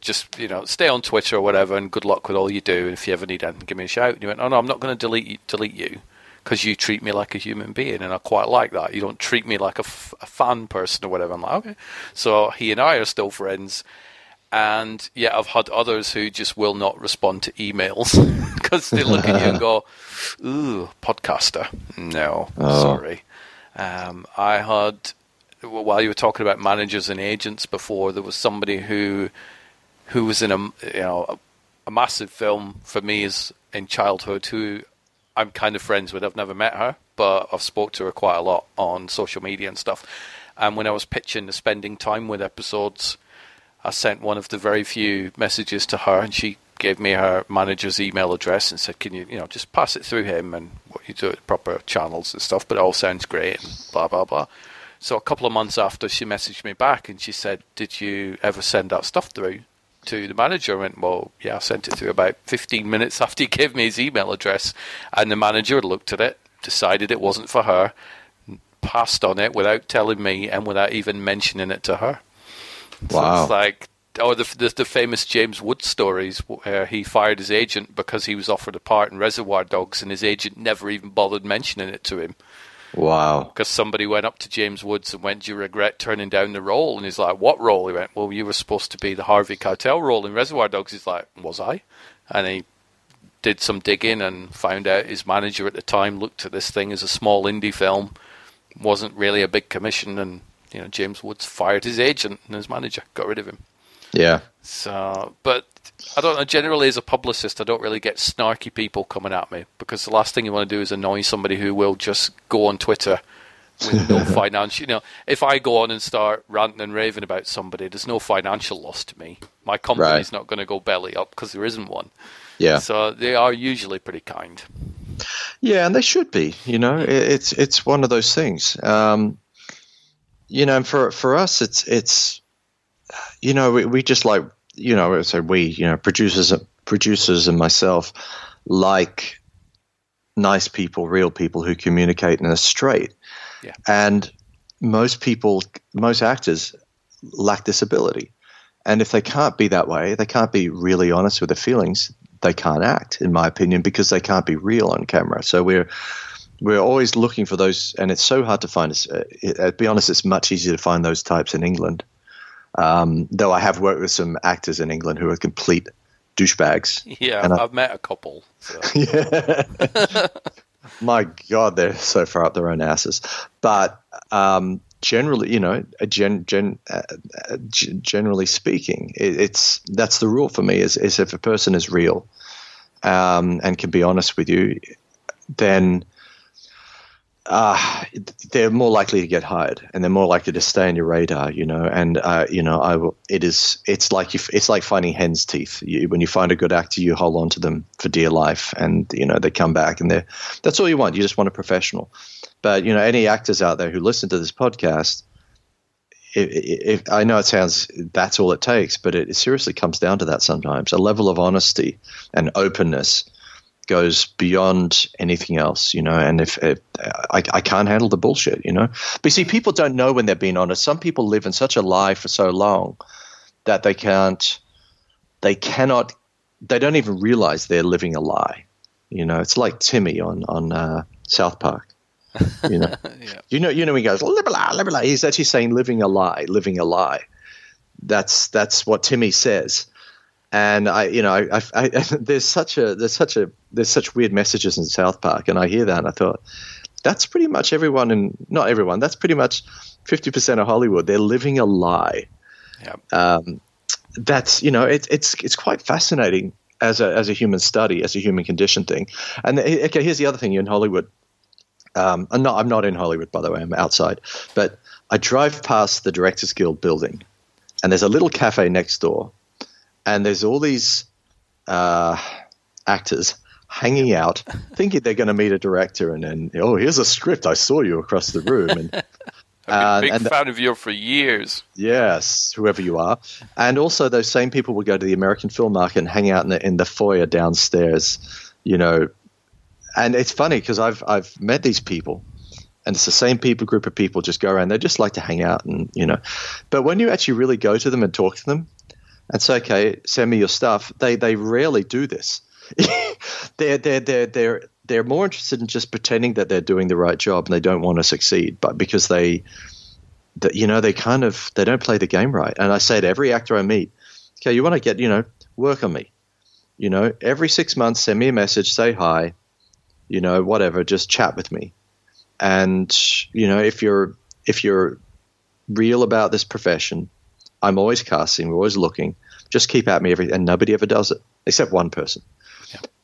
N: Just you know stay on Twitter or whatever, and good luck with all you do. And if you ever need anything, give me a shout. And he went, "Oh no, I'm not going to delete you, delete you because you treat me like a human being, and I quite like that. You don't treat me like a, f- a fan person or whatever." I'm like, "Okay." So he and I are still friends. And yeah, I've had others who just will not respond to emails because they look at you and go, "Ooh, podcaster." No,
L: Oh.
N: sorry. Um, I had while you were talking about managers and agents before, there was somebody who who was in a you know a, a massive film for me is in childhood who I'm kind of friends with. I've never met her, but I've spoke to her quite a lot on social media and stuff. And when I was pitching the spending time with episodes, I sent one of the very few messages to her, and she gave me her manager's email address and said, "Can you, you know, just pass it through him and what you do at proper channels and stuff." But it all sounds great and blah blah blah. So a couple of months after, she messaged me back and she said, "Did you ever send that stuff through to the manager?" I went, "Well, yeah, I sent it through about 15 minutes after he gave me his email address." And the manager looked at it, decided it wasn't for her, passed on it without telling me and without even mentioning it to her. So
L: Wow.
N: it's like or the, the the famous James Wood stories where uh, he fired his agent because he was offered a part in Reservoir Dogs, and his agent never even bothered mentioning it to him.
L: Wow.
N: Because somebody went up to James Woods and went, "Do you regret turning down the role?" And he's like, "What role?" He went, "Well, you were supposed to be the Harvey Keitel role in Reservoir Dogs." He's like, "Was I?" And he did some digging and found out his manager at the time looked at this thing as a small indie film, wasn't really a big commission, and you know James Woods fired his agent and his manager, got rid of him.
L: Yeah.
N: So, but I don't know. Generally, as a publicist, I don't really get snarky people coming at me because the last thing you want to do is annoy somebody who will just go on Twitter with no financial. You know, if I go on and start ranting and raving about somebody, there's no financial loss to me. My company's
L: Right.
N: not going to go belly up because there isn't one.
L: Yeah.
N: So they are usually pretty kind.
L: Yeah, and they should be. You know, it's it's one of those things. Um, you know, and for for us, it's it's you know we, we just like you know so we you know producers producers and myself like nice people, real people who communicate in a straight.
N: Yeah.
L: And most people, most actors lack this ability. And if they can't be that way, they can't be really honest with their feelings. They can't act, in my opinion, because they can't be real on camera. So we're we're always looking for those, and it's so hard to find. us- Uh, it, uh, to be honest, it's much easier to find those types in England. Um, though I have worked with some actors in England who are complete douchebags.
N: Yeah, I've,
L: I-
N: I've met a couple. So.
L: yeah. My God, they're so far up their own asses. But um, generally, you know, gen, gen, uh, uh, g- generally speaking, it, it's that's the rule for me. Is, is if a person is real um, and can be honest with you, then uh, they're more likely to get hired, and they're more likely to stay on your radar. You know, and uh, you know, I will. It is. It's like you, it's like finding hen's teeth. You, when you find a good actor, you hold on to them for dear life, and you know they come back, and they are that's all you want. You just want a professional. But you know, any actors out there who listen to this podcast, if, I know it sounds that's all it takes, but it, it seriously comes down to that sometimes. A level of honesty and openness goes beyond anything else, you know. And if, if I, I can't handle the bullshit, you know. But see, people don't know when they're being honest. Some people live in such a lie for so long that they can't, they cannot, they don't even realize they're living a lie. You know, it's like Timmy on on uh, South Park. You know, you know, you know, he goes "Libala, libala." He's actually saying living a lie, living a lie. That's that's what Timmy says and I, you know, I, I, I, there's such a there's such a there's such weird messages in South Park, and I hear that, and I thought that's pretty much everyone, and not everyone. That's pretty much fifty percent of Hollywood. They're living a lie.
N: Yeah.
L: Um, that's you know, it's it's it's quite fascinating as a as a human study, as a human condition thing. And eh, okay, here's the other thing: you're in Hollywood. Um, I'm not I'm not in Hollywood, by the way. I'm outside, but I drive past the Directors Guild building, and there's a little cafe next door and there's all these uh, actors hanging out, thinking they're going to meet a director, and then oh, here's a script. I saw you across the room, and
N: I've been
L: uh,
N: a big fan of yours for years.
L: yes, whoever you are, and also those same people will go to the American film market and hang out in the in the foyer downstairs, you know. And it's funny because I've I've met these people, and it's the same people group of people just go around. They just like to hang out, and you know. But when you actually really go to them and talk to them, and say, okay, send me your stuff. They they rarely do this. they're they're they're they're they're more interested in just pretending that they're doing the right job and they don't want to succeed, but because they, that you know, they kind of they don't play the game right. And I say to every actor I meet, okay, you want to get you know work on me, you know, every six months send me a message, say hi, you know, whatever, just chat with me, and you know if you're if you're real about this profession I'm always casting. We're always looking. Just keep at me every, and nobody ever does it except one person.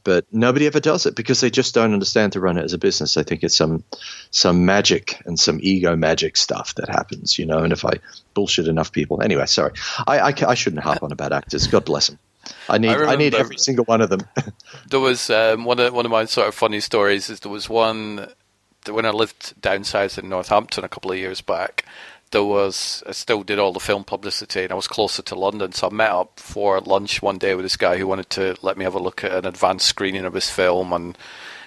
L: But nobody ever does it because they just don't understand to run it as a business. They think it's some some magic and some ego magic stuff that happens, you know. And if I bullshit enough people, anyway, sorry, I I, I shouldn't harp on about actors. God bless them. I need I, need every single one of them.
N: There was um, one of one of my sort of funny stories. Is there was one when I lived down south in Northampton a couple of years back. There was I still did all the film publicity, and I was closer to London, so I met up for lunch one day with this guy who wanted to let me have a look at an advanced screening of his film, and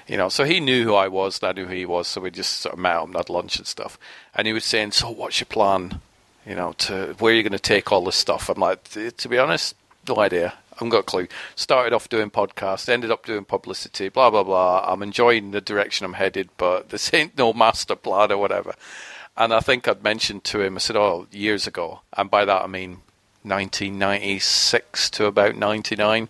N: you know, so he knew who I was, and I knew who he was, so we just sort of met up and had lunch and stuff. And he was saying, "So, what's your plan?" You know, to where are you're going to take all this stuff. I'm like, to be honest, no idea. I haven't got a clue. Started off doing podcasts, ended up doing publicity, blah blah blah. I'm enjoying the direction I'm headed, but this ain't no master plan or whatever. And I think I'd mentioned to him, I said, oh, years ago, and by that I mean 1996 to about 99.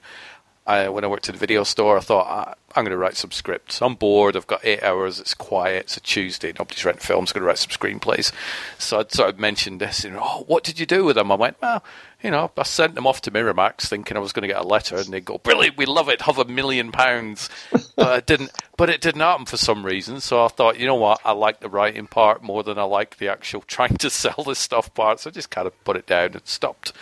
N: I, when I worked at the video store, I thought I, I'm going to write some scripts. I'm bored. I've got eight hours. It's quiet. It's a Tuesday. Nobody's renting films. I'm going to write some screenplays. So I'd sort of mentioned this. And oh, what did you do with them? I went, well, you know, I sent them off to Miramax thinking I was going to get a letter, and they go, brilliant, we love it, have a million pounds. But it didn't. But it didn't happen for some reason. So I thought, you know what, I like the writing part more than I like the actual trying to sell this stuff part. So I just kind of put it down and stopped.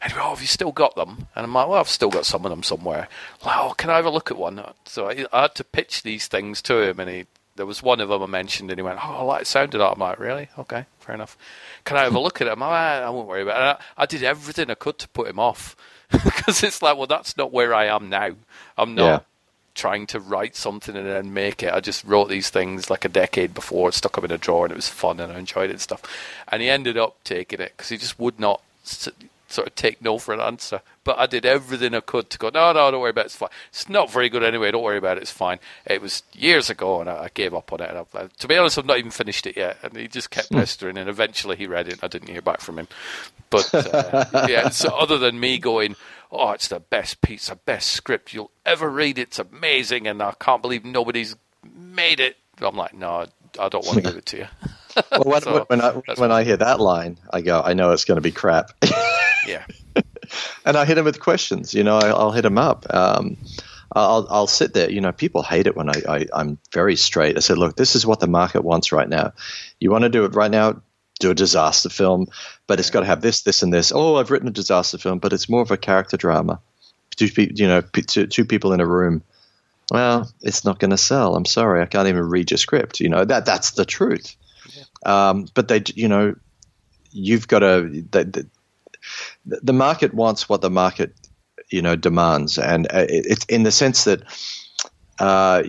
N: And oh, have you still got them? And I'm like, well, I've still got some of them somewhere. Like, oh, can I have a look at one? So I, I had to pitch these things to him, and he there was one of them I mentioned, and he went, "Oh, I like the sound of that." I'm like, "Really? Okay, fair enough. Can I have a look at him? I'm "I won't worry about it." I, I, did everything I could to put him off because it's like, well, that's not where I am now. I'm not yeah. trying to write something and then make it. I just wrote these things like a decade before, stuck them in a drawer, and it was fun, and I enjoyed it and stuff. And he ended up taking it because he just would not sort of take no for an answer. But I did everything I could to go, no, no, don't worry about it. It's fine. It's not very good anyway. Don't worry about it. It's fine. It was years ago, and I, I gave up on it. And I, to be honest, I've not even finished it yet. And he just kept hmm. pestering, and eventually he read it. I didn't hear back from him. But uh, yeah, so other than me going, oh, it's the best piece, the best script you'll ever read. It's amazing, and I can't believe nobody's made it. I'm like, no, I don't want to give it to you.
L: Well, when, so, when, I, when I hear that line, I go, I know it's going to be crap.
N: yeah.
L: and I hit him with questions. You know, I, will hit him up. Um, I'll, I'll sit there. You know, people hate it when I, I, I'm very straight. I said, look, this is what the market wants right now. You want to do it right now? Do a disaster film, but it's got to have this, this, and this. Oh, I've written a disaster film, but it's more of a character drama. Two, you know, two, two people in a room well, it's not going to sell. I'm sorry, I can't even read your script. You know that that's the truth. Um, but they, you know, you've got to. The, the, the, market wants what the market, you know, demands, and uh, it's in the sense that, uh,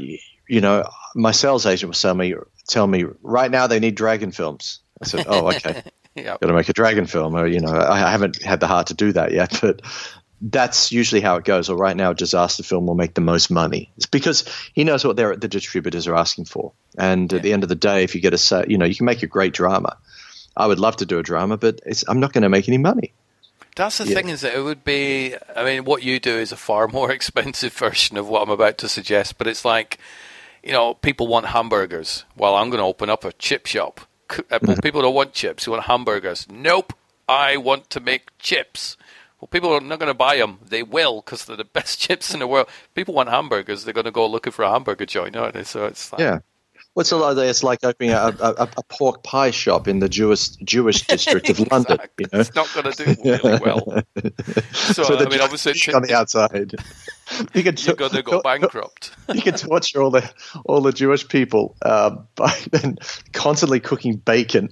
L: you know, my sales agent was telling me, tell me right now they need dragon films. I said, oh, okay. yep. Got to make a dragon film, or you know, I haven't had the heart to do that yet, but that's usually how it goes. Or right now, a disaster film will make the most money. It's because he knows what the distributors are asking for. And yeah. at the end of the day, if you get a set, you know, you can make a great drama. I would love to do a drama, but I'm not going to make any money.
N: That's the yeah. thing is that it would be. I mean, what you do is a far more expensive version of what I'm about to suggest. But it's like, you know, people want hamburgers. Well, I'm going to open up a chip shop. Uh, people don't want chips; they want hamburgers. Nope, I want to make chips. Well, people are not going to buy them. They will because they're the best chips in the world. People want hamburgers. They're going to go looking for a hamburger joint, aren't they? So it's like,
L: yeah. What's a lot of it's like opening a, a, a, pork pie shop in the Jewish Jewish district of exactly. London. You know?
N: It's not going to do really well. So,
L: so
N: I mean, obviously,
L: on the outside,
N: you can you're going to go bankrupt.
L: you can torture all the all the Jewish people uh, by then constantly cooking bacon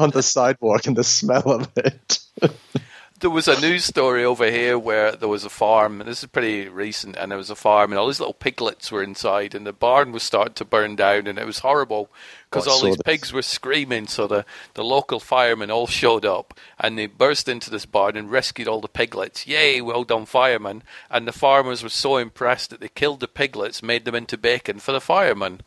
L: on the sidewalk and the smell of it
N: there was a news story over here where there was a farm, and this is pretty recent, and there was a farm, and all these little piglets were inside, and the barn was starting to burn down, and it was horrible because oh, all these this. pigs were screaming. So the, the local firemen all showed up, and they burst into this barn and rescued all the piglets. Yay, well done, firemen! And the farmers were so impressed that they killed the piglets, made them into bacon for the firemen.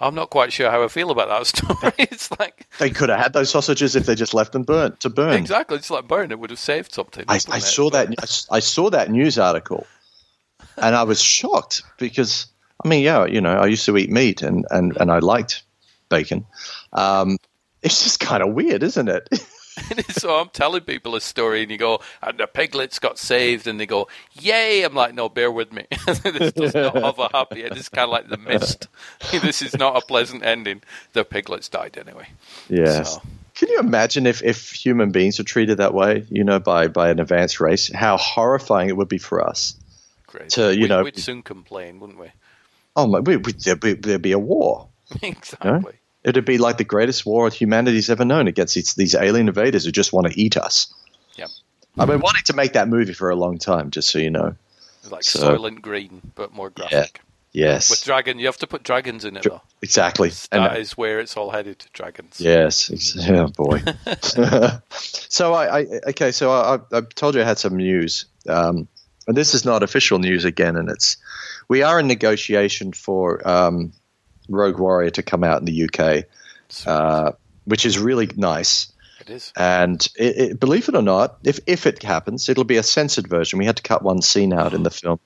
N: I'm not quite sure how I feel about that story. it's like
L: they could have had those sausages if they just left them burnt to burn.
N: Exactly, it's like burn. It would have saved something.
L: I, I saw that. I saw that news article, and I was shocked because I mean, yeah, you know, I used to eat meat and and and I liked bacon. Um, it's just kind of weird, isn't it?
N: so I'm telling people a story, and you go, and the piglets got saved, and they go, "Yay!" I'm like, "No, bear with me. this does not have a happy end. It's kind of like the mist. this is not a pleasant ending. The piglets died anyway."
L: Yes. So. Can you imagine if, if human beings were treated that way, you know, by, by an advanced race? How horrifying it would be for us.
N: Crazy. To you we, know, we'd soon complain, wouldn't we?
L: Oh my, we, we, there'd, be, there'd be a war.
N: exactly. You know?
L: It'd be like the greatest war humanity's ever known against these, these alien invaders who just want to eat us.
N: Yep.
L: I've been wanting to make that movie for a long time, just so you know.
N: Like so, Soylent Green, but more graphic. Yeah.
L: Yes.
N: With dragon, you have to put dragons in it though.
L: Exactly.
N: That is where it's all headed. Dragons.
L: Yes. ex- Oh boy. so I, I okay. So I, I told you I had some news, um, and this is not official news again, and it's we are in negotiation for um, Rogue Warrior to come out in the UK, uh, which is really nice.
N: It is.
L: And it, it, believe it or not, if if it happens, it'll be a censored version. We had to cut one scene out in the film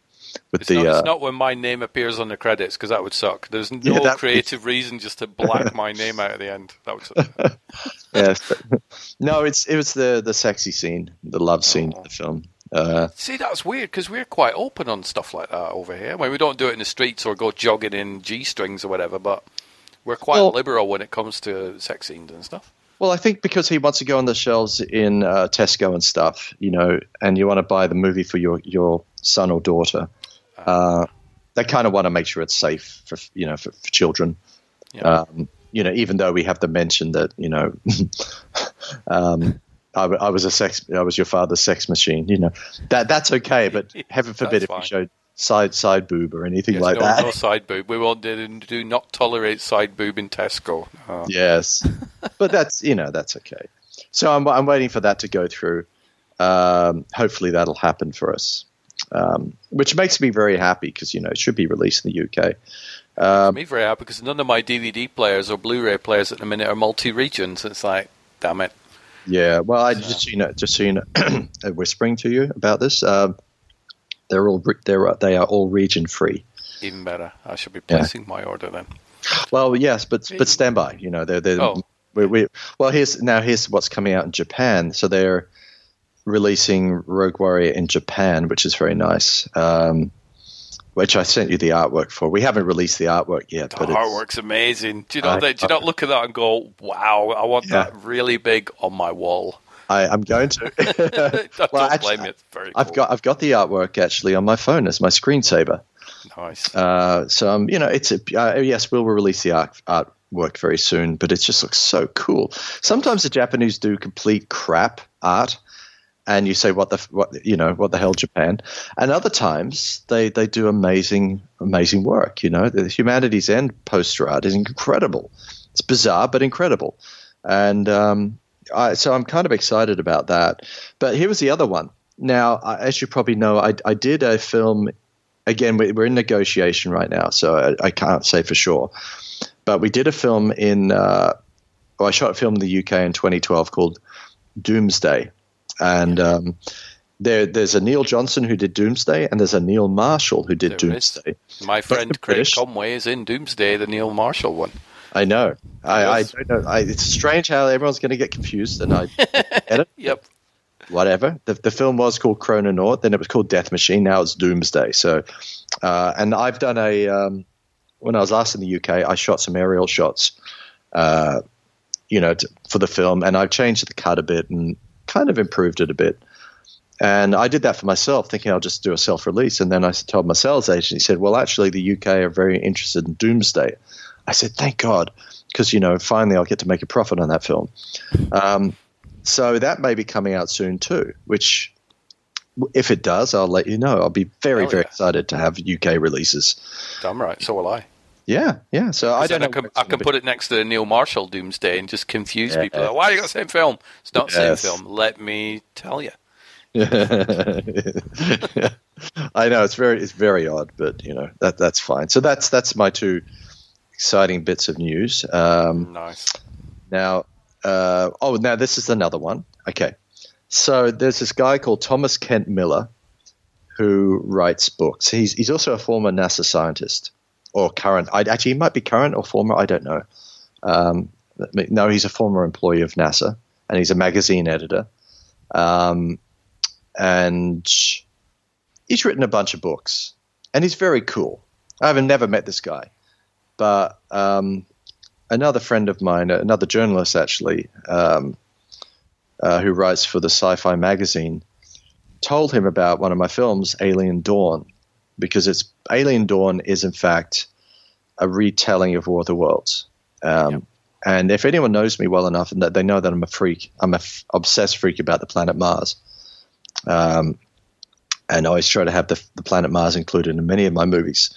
L: with
N: It's,
L: the.
N: not,
L: uh,
N: it's not when my name appears on the credits because that would suck. There's no
L: Yeah, that-
N: creative reason just to black my name out at the end. That would suck.
L: yes, but- no, it's it was the the sexy scene, the love scene in the film. Uh,
N: See, that's weird because we're quite open on stuff like that over here. I mean, we don't do it in the streets or go jogging in g strings or whatever, but we're quite
L: Well-
N: liberal when it comes to sex scenes and stuff.
L: Well, I think because he wants to go on the shelves in uh, Tesco and stuff, you know, and you want to buy the movie for your, your son or daughter, uh, they kind of want to make sure it's safe for you know for, for children. Um, you know, even though we have to mention that you know, um, I, I was a sex, I was your father's sex machine. You know, that that's okay, but heaven forbid if
N: fine.
L: you showed side side boob or anything
N: Yes,
L: like
N: no,
L: that.
N: no side boob. We won't do, do not tolerate side boob in Tesco. Uh,
L: Yes, but that's you know that's okay. So I'm I'm waiting for that to go through. Um, hopefully that'll happen for us, um, which makes me very happy because you know it should be released in the UK. Um,
N: me very happy because none of my DVD players or Blu-ray players at the minute are multi-region. So it's like, damn it.
L: Yeah, well, I just so you know just so you know, uh, whispering to you about this. Um, they're all they're they are all region free.
N: Even better. I should be
L: Yeah.
N: placing my order then.
L: Well, yes, but but stand by. You know, they're they're
N: Oh.
L: we, we well here's now here's what's coming out in Japan. So they're releasing Rogue Warrior in Japan, which is very nice. Um, which I sent you the artwork for. We haven't released the artwork yet,
N: The
L: but it's,
N: artwork's amazing. Do you know that? Do you not look at that and go, "Wow, I want
L: Yeah.
N: that really big on my wall"?
L: I, I'm going to.
N: Don't
L: Well,
N: blame
L: actually,
N: me. It's very
L: I've got I've got the artwork actually on my phone as my screensaver.
N: nice.
L: Uh, so um, you know, it's a, uh, yes, we'll release the art artwork very soon, but it just looks so cool. Sometimes the Japanese do complete crap art, and you say, "What the what you know? What the hell, Japan?" And other times they they do amazing amazing work. You know, the Humanity's End poster art is incredible. It's bizarre but incredible, and um, I, so I'm kind of excited about that. But here was the other one. Now, as you probably know, I, I did a film again, we- we're in negotiation right now, so I, I can't say for sure. But we did a film in, uh, well, I shot a film in the UK in 2012 called Doomsday. And um, there, there's a Neil Johnson who did Doomsday, and there's a Neil Marshall who did
N: There is.
L: Doomsday.
N: My friend Craig
L: British.
N: Conway is in Doomsday, the Neil Marshall one.
L: I know. I, I don't know. I, it's strange how everyone's going to get confused, and I get it.
N: Yep.
L: whatever. The, the film was called Chrononaut, then it was called Death Machine. Now it's Doomsday. So, uh, and I've done a um, when I was last in the UK, I shot some aerial shots, uh, you know, to, for the film, and I've changed the cut a bit and kind of improved it a bit. And I did that for myself, thinking I'll just do a self release. And then I told my sales agent, he said, Well, actually, the UK are very interested in Doomsday. I said, Thank God, because, you know, finally I'll get to make a profit on that film. Um, so that may be coming out soon too, which, if it does, I'll let you know. I'll be very, very
N: yeah.
L: excited to have UK releases.
N: Damn right. So will I.
L: Yeah, yeah. So I don't know.
N: I can, I can put it next to Neil Marshall Doomsday and just confuse
L: Yeah.
N: people. Like, Why you got the same film? It's not the
L: Yes.
N: same film. Let me tell you.
L: I know it's very it's very odd, but you know that that's fine. So that's that's my two exciting bits of news. Um,
N: Nice.
L: now, uh, oh, now this is another one. Okay, so there's this guy called Thomas Kent Miller who writes books. He's he's also a former NASA scientist or current. I actually he might be current or former. I don't know. Um, no, he's a former employee of NASA and he's a magazine editor. Um, and he's written a bunch of books, and he's very cool. I've never met this guy, but um, another friend of mine, another journalist actually, um, uh, who writes for the Sci-Fi magazine, told him about one of my films, Alien Dawn, because it's Alien Dawn is in fact a retelling of War of the Worlds. Um, And if anyone knows me well enough, and that they know that I'm a freak, I'm a f- obsessed freak about the planet Mars. Um, and I always try to have the, the planet Mars included in many of my movies.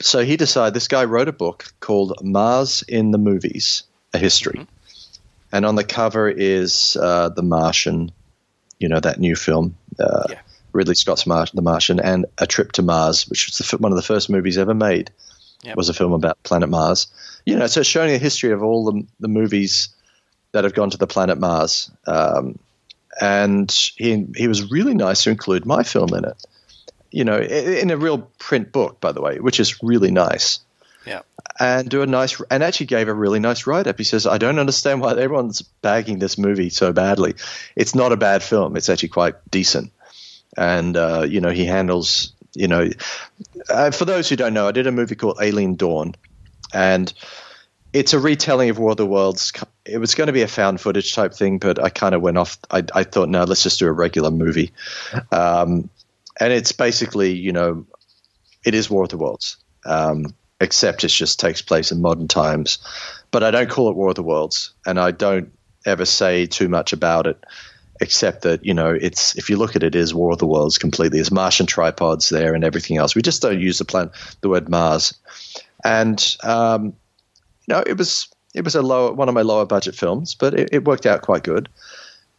L: So he decided this guy wrote a book called Mars in the Movies, a history.
N: Mm-hmm.
L: And on the cover is uh, The Martian, you know, that new film, uh,
N: Yeah.
L: Ridley Scott's Mar- The Martian, and A Trip to Mars, which was the, one of the first movies ever made,
N: Yep.
L: was a film about planet Mars. You know, so it's showing a history of all the, the movies that have gone to the planet Mars. Um, and he, he was really nice to include my film in it. You know, in a real print book, by the way, which is really nice
N: Yeah.
L: and do a nice and actually gave a really nice write up. He says, "I don't understand why everyone's bagging this movie so badly. It's not a bad film. It's actually quite decent." And uh, you know, he handles you know, uh, for those who don't know, I did a movie called Alien Dawn, and it's a retelling of War of the Worlds. It was going to be a found footage type thing, but I kind of went off. I, I thought, no, let's just do a regular movie. Um, and it's basically, you know, it is War of the Worlds, um, except it just takes place in modern times. But I don't call it War of the Worlds, and I don't ever say too much about it, except that you know, it's if you look at it, it is War of the Worlds completely. There's Martian tripods there and everything else. We just don't use the the word Mars, and um, you know, it was it was a lower one of my lower budget films, but it, it worked out quite good.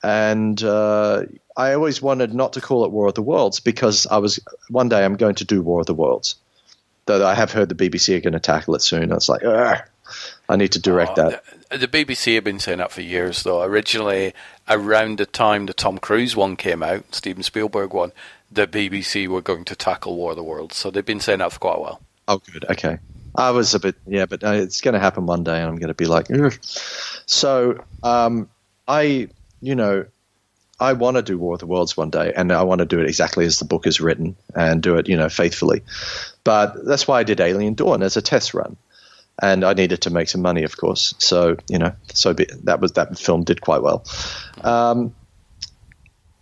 L: And uh, I always wanted not to call it War of the Worlds because I was one day I'm going to do War of the Worlds. Though I have heard the BBC are going to tackle it soon. I was like, Ugh, I need to direct
N: Oh,
L: that.
N: The, the BBC have been saying that for years, though. Originally, around the time the Tom Cruise one came out, Steven Spielberg one, the BBC were going to tackle War of the Worlds. So they've been saying that for quite a while.
L: Oh, good. Okay. I was a bit, yeah, but uh, it's going to happen one day, and I'm going to be like, Ugh. so. Um, I, you know, I want to do War of the Worlds one day, and I want to do it exactly as the book is written, and do it, you know, faithfully. But that's why I did Alien Dawn as a test run, and I needed to make some money, of course. So, you know, so be, that was that film did quite well. Um,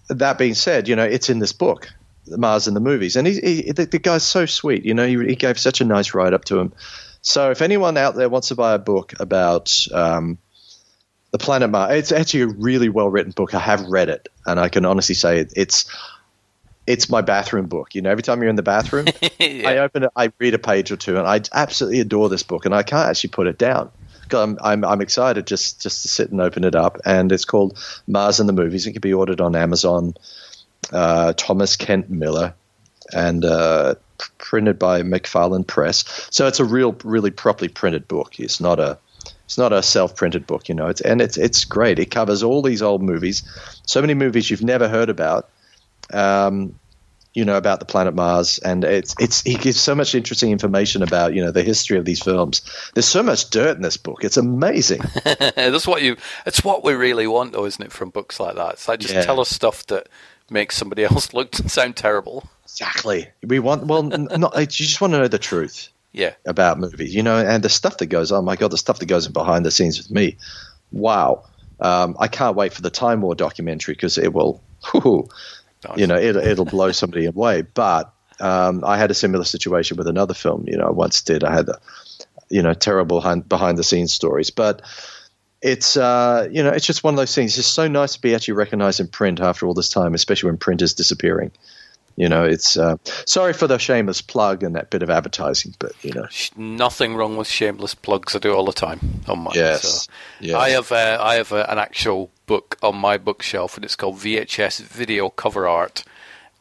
L: that being said, you know, it's in this book, Mars in the movies, and he, he the, the guy's so sweet. You know, he, he gave such a nice write up to him. So, if anyone out there wants to buy a book about um, the planet Mars, it's actually a really well written book. I have read it, and I can honestly say it, it's it's my bathroom book. You know, every time you're in the bathroom, I open it, I read a page or two, and I absolutely adore this book, and I can't actually put it down. I'm, I'm, I'm excited just, just to sit and open it up, and it's called Mars in the Movies. It can be ordered on Amazon. Uh, Thomas Kent Miller, and uh, printed by McFarland Press. So it's a real, really properly printed book. It's not a it's not a self-printed book, you know. It's and it's it's great. It covers all these old movies, so many movies you've never heard about. Um, you know about the planet Mars, and it's it's he gives so much interesting information about you know the history of these films. There's so much dirt in this book; it's amazing.
N: That's what you. It's what we really want, though, isn't it? From books like that, it's like just
L: Yeah.
N: tell us stuff that makes somebody else look and sound terrible.
L: Exactly. We want well, not you just want to know the truth.
N: Yeah.
L: about movies, you know, and the stuff that goes on. My God, the stuff that goes behind the scenes with me. Wow. Um, I can't wait for the Time War documentary because it will, whew, you know, it, it'll blow somebody away. But um, I had a similar situation with another film. You know, I once did. I had, a, you know, terrible behind the scenes stories, but it's uh, you know, it's just one of those things. It's just so nice to be actually recognized in print after all this time, especially when print is disappearing. You know, it's uh, sorry for the shameless plug and that bit of advertising, but you know,
N: Nothing wrong with shameless plugs. I do all the time on mine.
L: Yes.
N: So.
L: Yes.
N: I have uh, I have uh, an actual book on my bookshelf, and it's called VHS Video Cover Art.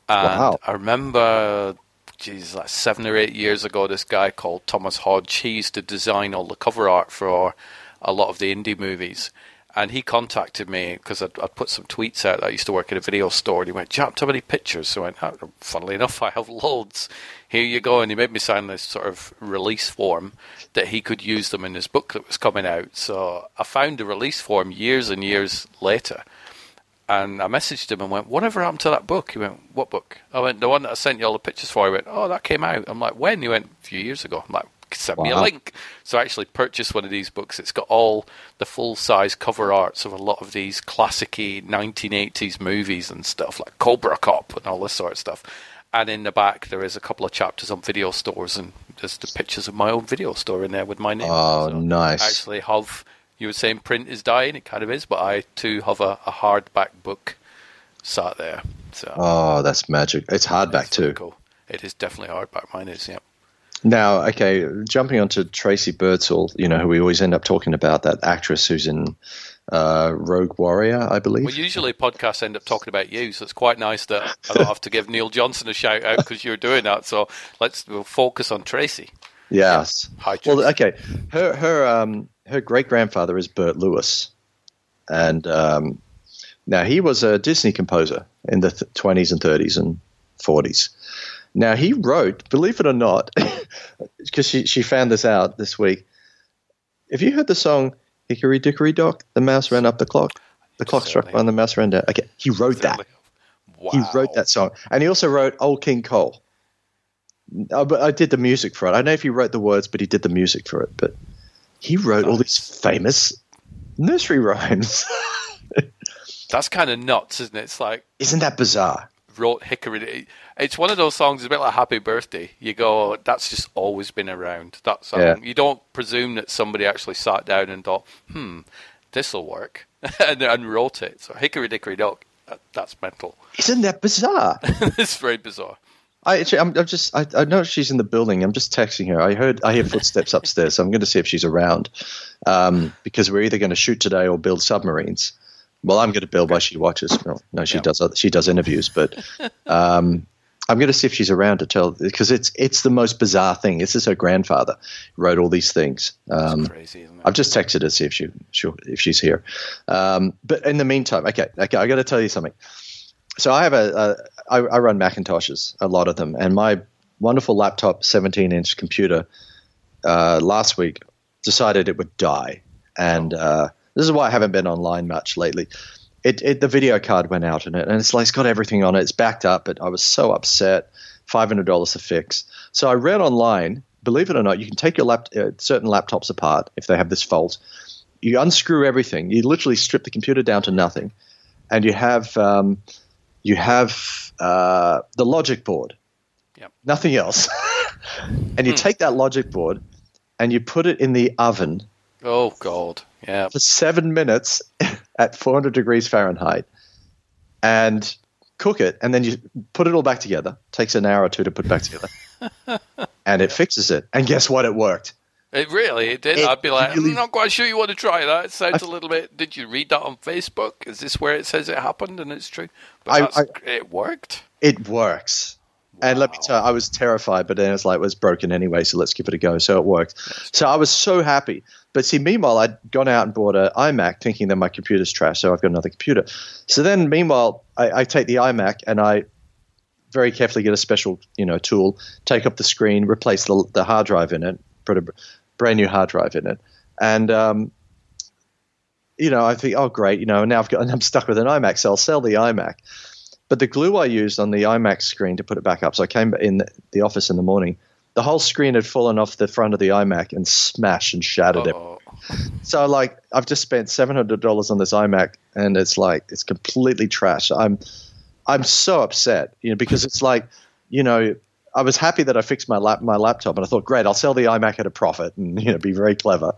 N: And
L: Wow.
N: I remember, geez, like seven or eight years ago, this guy called Thomas Hodge. He used to design all the cover art for a lot of the indie movies. And he contacted me because I'd, I'd put some tweets out. that I used to work at a video store, and he went, "Do you have many pictures?" So I went, oh, "Funnily enough, I have loads. Here you go." And he made me sign this sort of release form that he could use them in his book that was coming out. So I found the release form years and years later, and I messaged him and went, "Whatever happened to that book?" He went, "What book?" I went, "The one that I sent you all the pictures for." He went, "Oh, that came out." I'm like, "When?" He went, "A few years ago." I'm like, "Send me a link." So I actually purchased one of these books. It's got all the full size cover arts of a lot of these classicy 1980s movies and stuff like Cobra Cop and all this sort of stuff. And in the back, there is a couple of chapters on video stores and there's the pictures of my own video store in there with my name.
L: Oh,
N: So
L: nice.
N: I actually have. You were saying print is dying. It kind of is, but I too have a, a hardback book sat there. So
L: Oh, that's magic. It's hardback too.
N: cool. It is definitely hardback. Mine is, yeah.
L: Now, okay, jumping onto Tracy Birdsall, you know, who we always end up talking about, that actress who's in uh, Rogue Warrior, I believe.
N: Well, usually podcasts end up talking about you, so it's quite nice that I don't have to give Neil Johnson a shout out because you're doing that. So let's we'll focus on Tracy.
L: Yes.
N: Hi,
L: well, okay. Her her um her great grandfather is Bert Lewis, and um, now he was a Disney composer in the twenties and thirties and forties. Now he wrote, believe it or not, because she she found this out this week. Have you heard the song "Hickory Dickory Dock"? The mouse ran up the clock. The clock struck one. The mouse ran down. Okay, he wrote that.
N: Wow.
L: He wrote that song, and he also wrote "Old King Cole." Uh, but I did the music for it. I don't know if he wrote the words, but he did the music for it. But he wrote all these famous nursery rhymes.
N: That's kind of nuts, isn't it? It's like
L: Isn't that bizarre?
N: wrote Hickory. It's one of those songs. It's a bit like Happy Birthday. You go, that's just always been around. That song.
L: Yeah.
N: You don't presume that somebody actually sat down and thought, "Hmm, this will work," and, and wrote it. So Hickory Dickory Dock. That, that's mental.
L: Isn't that bizarre?
N: it's very bizarre.
L: I actually, I'm, I'm just, I, I know she's in the building. I'm just texting her. I heard, I hear footsteps upstairs, so I'm going to see if she's around. Um, because we're either going to shoot today or build submarines. Well, I'm going to build while she watches. Well, no, she does. She does interviews, but um, I'm going to see if she's around to tell because it's it's the most bizarre thing. This is her grandfather wrote all these things. Um,
N: Crazy?
L: I've just texted her to see if she, she if she's here. Um, but in the meantime, okay, okay, I got to tell you something. So I have a, a I, I run Macintoshes, a lot of them, and my wonderful laptop, 17 inch computer, uh, last week decided it would die, and uh, this is why I haven't been online much lately. It, it the video card went out in it, and it's like it's got everything on it. It's backed up, but I was so upset. Five hundred dollars to fix. So I read online. Believe it or not, you can take your lap, uh, certain laptops apart if they have this fault. You unscrew everything. You literally strip the computer down to nothing, and you have um, you have uh, the logic board.
N: Yep.
L: Nothing else. and you take that logic board and you put it in the oven
N: Oh God, yeah.
L: for seven minutes at 400 degrees Fahrenheit and cook it. And then you put it all back together. Takes an hour or two to put back together. and it fixes it. And guess what? It worked.
N: It really it did.
L: It
N: I'd be like,
L: really-
N: I'm not quite sure you want to try that. It sounds a little bit. Did you read that on Facebook? Is this where it says it happened and it's true? But
L: I- I-
N: it worked.
L: It works. And let me tell you, I was terrified, but then it's like it was broken anyway, so let's give it a go. So it worked. So I was so happy. But see, meanwhile, I'd gone out and bought an iMac thinking that my computer's trash, so I've got another computer. So then, meanwhile, I, I take the iMac and I very carefully get a special, you know, tool, take up the screen, replace the, the hard drive in it, put a brand new hard drive in it, and um, you know, I think, oh, great, you know, now I've got, and I'm stuck with an iMac, so I'll sell the iMac. But the glue I used on the iMac screen to put it back up, so I came in the, the office in the morning, the whole screen had fallen off the front of the iMac and smashed and shattered it.
N: Oh,
L: So like, I've just spent seven hundred dollars on this iMac, and it's like it's completely trash. I'm, I'm so upset, you know, because it's like, you know, I was happy that I fixed my lap my laptop, and I thought, great, I'll sell the iMac at a profit, and you know, be very clever.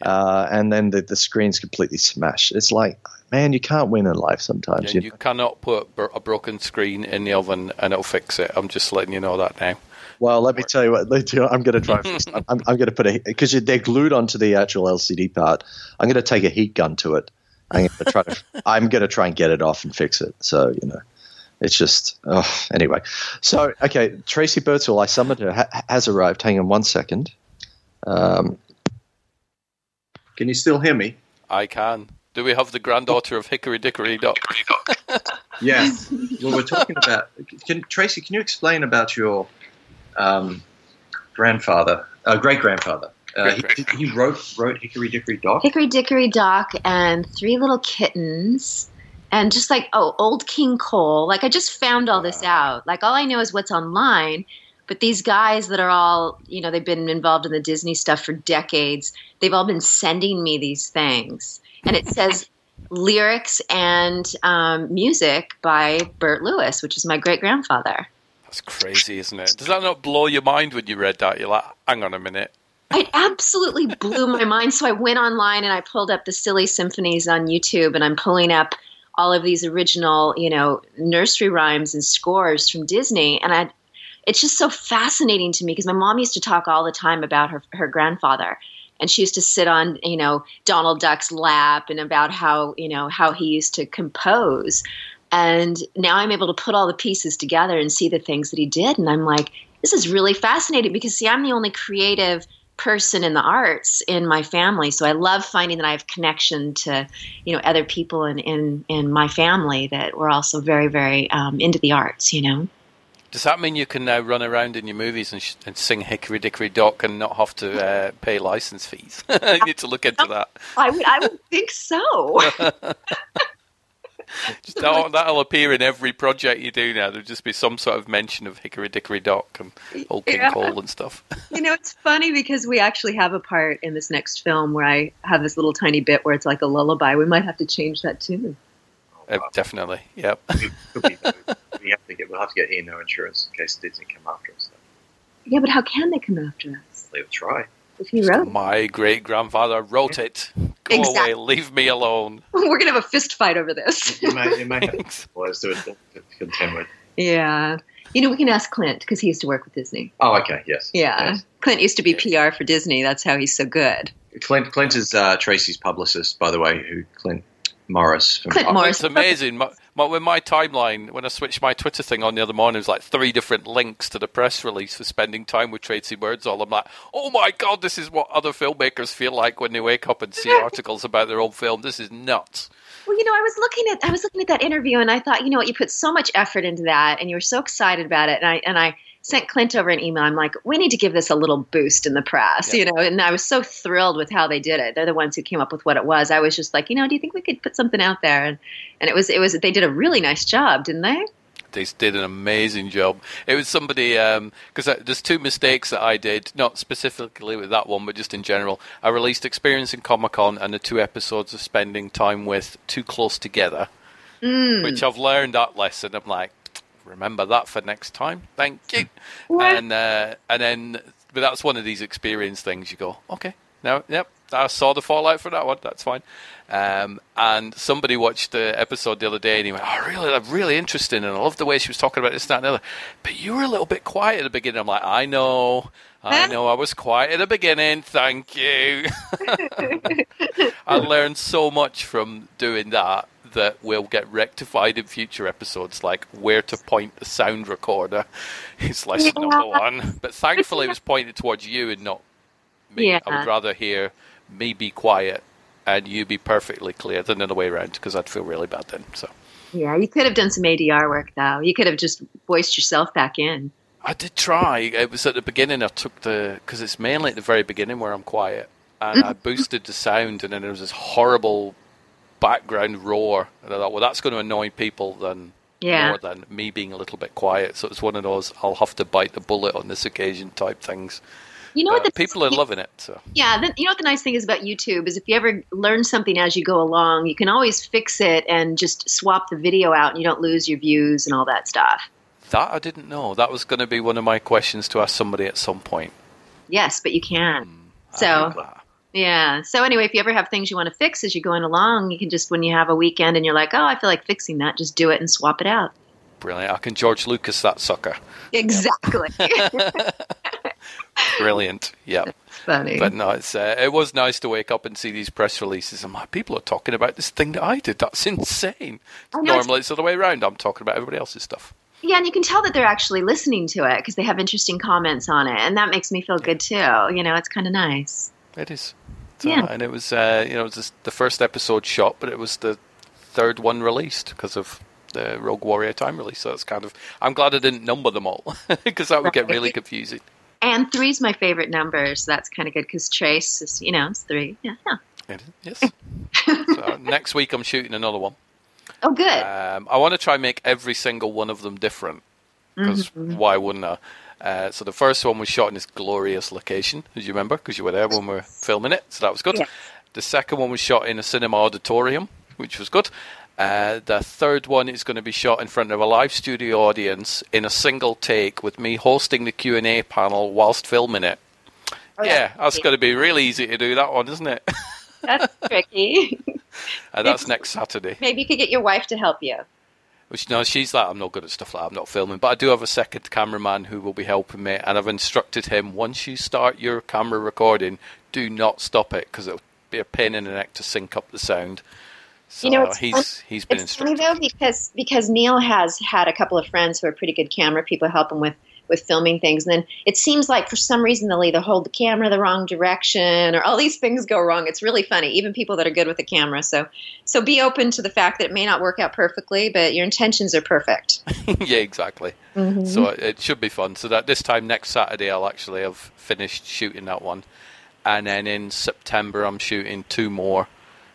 L: Uh, and then the, the screen's completely smashed. It's like, man, you can't win in life sometimes.
N: and
L: you
N: you cannot put a broken screen in the oven and it'll fix it. I'm just letting you know that now.
L: Well, let me tell you what. let- you I'm going to try. I'm, I'm going to put a because they're glued onto the actual LCD part. I'm going to take a heat gun to it. I'm going to try to. I'm going to try and get it off and fix it. So you know, it's just. Oh, anyway, so okay, Tracy Birdsall. I summoned her. Ha- has arrived. Hang on one second. Um, can you still hear me?
N: I can. Do we have the granddaughter of Hickory Dickory Dock?
L: Yeah. well, we're talking about. Can, Tracy, can you explain about your um, grandfather, uh, great grandfather? Uh, he, he wrote wrote Hickory Dickory Dock.
M: Hickory Dickory Dock and three little kittens. And just like, oh, Old King Cole. Like, I just found all this out. Like, all I know is what's online. But these guys that are all, you know, they've been involved in the Disney stuff for decades, they've all been sending me these things. And it says lyrics and um, music by Bert Lewis, which is my great grandfather.
N: That's crazy, isn't it? Does that not blow your mind when you read that? You're like, hang on a minute.
M: It absolutely blew my mind. So I went online and I pulled up the Silly Symphonies on YouTube, and I'm pulling up all of these original, you know, nursery rhymes and scores from Disney. And I, it's just so fascinating to me because my mom used to talk all the time about her her grandfather and she used to sit on you know Donald Duck's lap and about how you know how he used to compose and now I'm able to put all the pieces together and see the things that he did and I'm like this is really fascinating because see I'm the only creative person in the arts in my family so I love finding that I have connection to you know other people in in, in my family that were also very very um, into the arts you know
N: Does that mean you can now run around in your movies and, sh- and sing Hickory Dickory Dock and not have to uh, pay license fees? you need to look into that.
M: I would I would think so
N: Just that'll, that'll appear in every project you do now. There'll just be some sort of mention of Hickory Dickory Dock and Old King
M: Yeah.
N: Cole and stuff.
M: You know, it's funny because we actually have a part in this next film where I have this little tiny bit where it's like a lullaby. We might have to change that too.
N: Uh, definitely, yep.
O: Could we have to get we'll have to get here no insurance in case Disney come after us.
M: Yeah, but how can they come after us
O: They'll try.
M: If he wrote? it?
N: My great grandfather wrote it. Go
M: Exactly.
N: away, leave me alone.
M: We're gonna have a fist fight over this.
O: You may you may have lawyers to, to contend with.
M: yeah, you know, we can ask Clint because he used to work with Disney.
O: Oh, okay, yes.
M: Yeah,
O: yes.
M: Clint used to be PR for Disney. That's how he's so good.
O: Clint Clint is uh, Tracy's publicist, by the way. Who Clint Morris? From
M: Clint Morris.
N: It's amazing. My, when my timeline, when I switched my Twitter thing on the other morning, it was like three different links to the press release for spending time with Tracy Birdsall. I'm like, oh my god, this is what other filmmakers feel like when they wake up and see articles about their own film. This is nuts.
M: Well, you know, I was looking at I was looking at that interview, and I thought, you know what, you put so much effort into that, and you were so excited about it, and I and I sent Clint over an email. I'm like, we need to give this a little boost in the press, you know. And I was so thrilled with how they did it. They're the ones who came up with what it was. I was just like, you know, do you think we could put something out there? And and it was it was they did a really nice job, didn't they?
N: They did an amazing job. It was somebody because uh there's two mistakes that I did, not specifically with that one, but just in general. I released Experience in Comic Con and the two episodes of spending time with too close together,
M: Mm.
N: which I've learned that lesson. I'm like, remember that for next time. Thank you.
M: What?
N: And uh, and then, but that's one of these experience things. You go, okay, now, yep, I saw the fallout for that one. That's fine. Um, and somebody watched the episode the other day, and he went, "Oh, really? That's really interesting, and I love the way she was talking about this, that, and the other." But you were a little bit quiet at the beginning. I'm like, I know, I know, I was quiet at the beginning. Thank you. I learned so much from doing that that will get rectified in future episodes, like where to point the sound recorder is lesson number one. But thankfully, it was pointed towards you and not me.
M: Yeah.
N: I would rather hear me be quiet and you be perfectly clear than the other way around because I'd feel really bad then. So
M: Yeah, you could have done some ADR work though. You could have just voiced yourself back in.
N: I did try. It was at the beginning. I took the because it's mainly at the very beginning where I'm quiet, and I mm-hmm. boosted the sound, and then there was this horrible background roar, and I thought, well, that's going to annoy people than
M: Yeah.
N: more than me being a little bit quiet. So it's one of those I'll have to bite the bullet on this occasion type things.
M: You know what? The,
N: people are loving it. So
M: yeah, the, you know what the nice thing is about YouTube is if you ever learn something as you go along, you can always fix it and just swap the video out, and you don't lose your views and all that stuff.
N: that I didn't know. That was going to be one of my questions to ask somebody at some point.
M: Yes, but you can. Hmm. So yeah. So anyway, if you ever have things you want to fix as you're going along, you can just when you have a weekend and you're like, oh, I feel like fixing that, just do it and swap it out.
N: Brilliant. I can George Lucas that sucker.
M: Exactly.
N: Brilliant. Yeah.
M: Funny.
N: But no, it's uh, it was nice to wake up and see these press releases. I'm like, people are talking about this thing that I did. That's insane.
M: Know,
N: Normally it's the other way around. I'm talking about everybody else's stuff.
M: Yeah, and you can tell that they're actually listening to it because they have interesting comments on it, and that makes me feel good too. You know, it's kind of nice.
N: It is. So,
M: Yeah.
N: And it was, uh, you know, it was the first episode shot, but it was the third one released because of the Rogue Warrior time release. So it's kind of, I'm glad I didn't number them all because that would get really confusing.
M: And three's my favorite number, so that's kind of good because Trace is, you know, it's three. Yeah, yeah.
N: It Yes. so next week I'm shooting another one.
M: Oh, good.
N: Um, I want to try and make every single one of them different because
M: Mhm.
N: why wouldn't I? Uh, so the first one was shot in this glorious location, as you remember, because you were there when we were filming it, so that was good.
M: Yeah.
N: The second one was shot in a cinema auditorium, which was good. Uh, the third one is going to be shot in front of a live studio audience in a single take with me hosting the Q and A panel whilst filming it.
M: Oh,
N: yeah, that's going to be really easy to do that one, isn't it?
M: That's tricky.
N: and that's next Saturday.
M: Maybe you could get your wife to help you.
N: Which no, she's like, I'm not good at stuff like that. I'm not filming, but I do have a second cameraman who will be helping me, and I've instructed him once you start your camera recording, do not stop it because it'll be a pain in the neck to sync up the sound. So
M: you know, it's
N: he's he's been
M: it's
N: instructed.
M: funny though because because Neil has had a couple of friends who are pretty good camera people help him with with filming things. And then it seems like for some reason they'll either hold the camera the wrong direction or all these things go wrong. It's really funny, even people that are good with the camera. So so be open to the fact that it may not work out perfectly, but your intentions are perfect.
N: yeah, exactly.
M: Mhm.
N: So it, it should be fun. So that this time next Saturday, I'll actually have finished shooting that one, and then in September, I'm shooting two more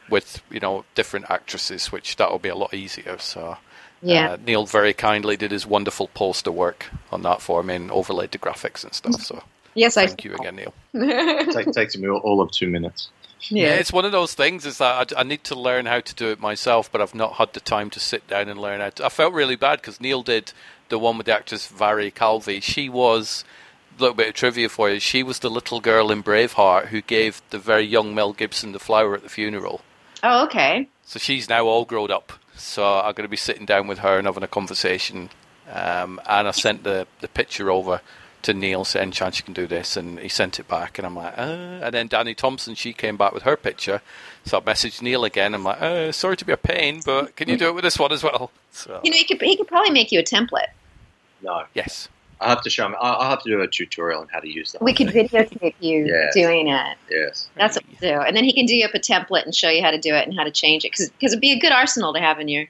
N: with you know different actresses, which that will be a lot easier. So.
M: Yeah.
N: Uh, Neil very kindly did his wonderful poster work on that for me and overlaid the graphics and stuff. So
M: Yes, I
N: thank you again, Neil.
L: It take, takes me all, all of two minutes.
N: Yeah. it's one of those things. Is that I, I need to learn how to do it myself, but I've not had the time to sit down and learn how. to... I felt really bad because Neil did the one with the actress Mhairi Calvey. She was a little bit of trivia for you. She was the little girl in Braveheart who gave the very young Mel Gibson the flower at the funeral.
M: Oh, okay.
N: So she's now all grown up. So I'm going to be sitting down with her and having a conversation. Um, and I sent the, the picture over to Neil saying, chance you can do this. And he sent it back. And I'm like, uh. And then Danny Thompson, she came back with her picture. So I messaged Neil again. I'm like, uh, sorry to be a pain, but can you do it with this one as well? So,
M: You know, he could he could probably make you a template.
L: No.
N: yes.
L: I have to show him. I- I'll have to do a tutorial on how to use that.
M: We could videotape you
L: Yes.
M: doing it.
L: Yes.
M: That's what we'll do. And then he can do you up a template and show you how to do it and how to change it because it'd be a good arsenal to have in your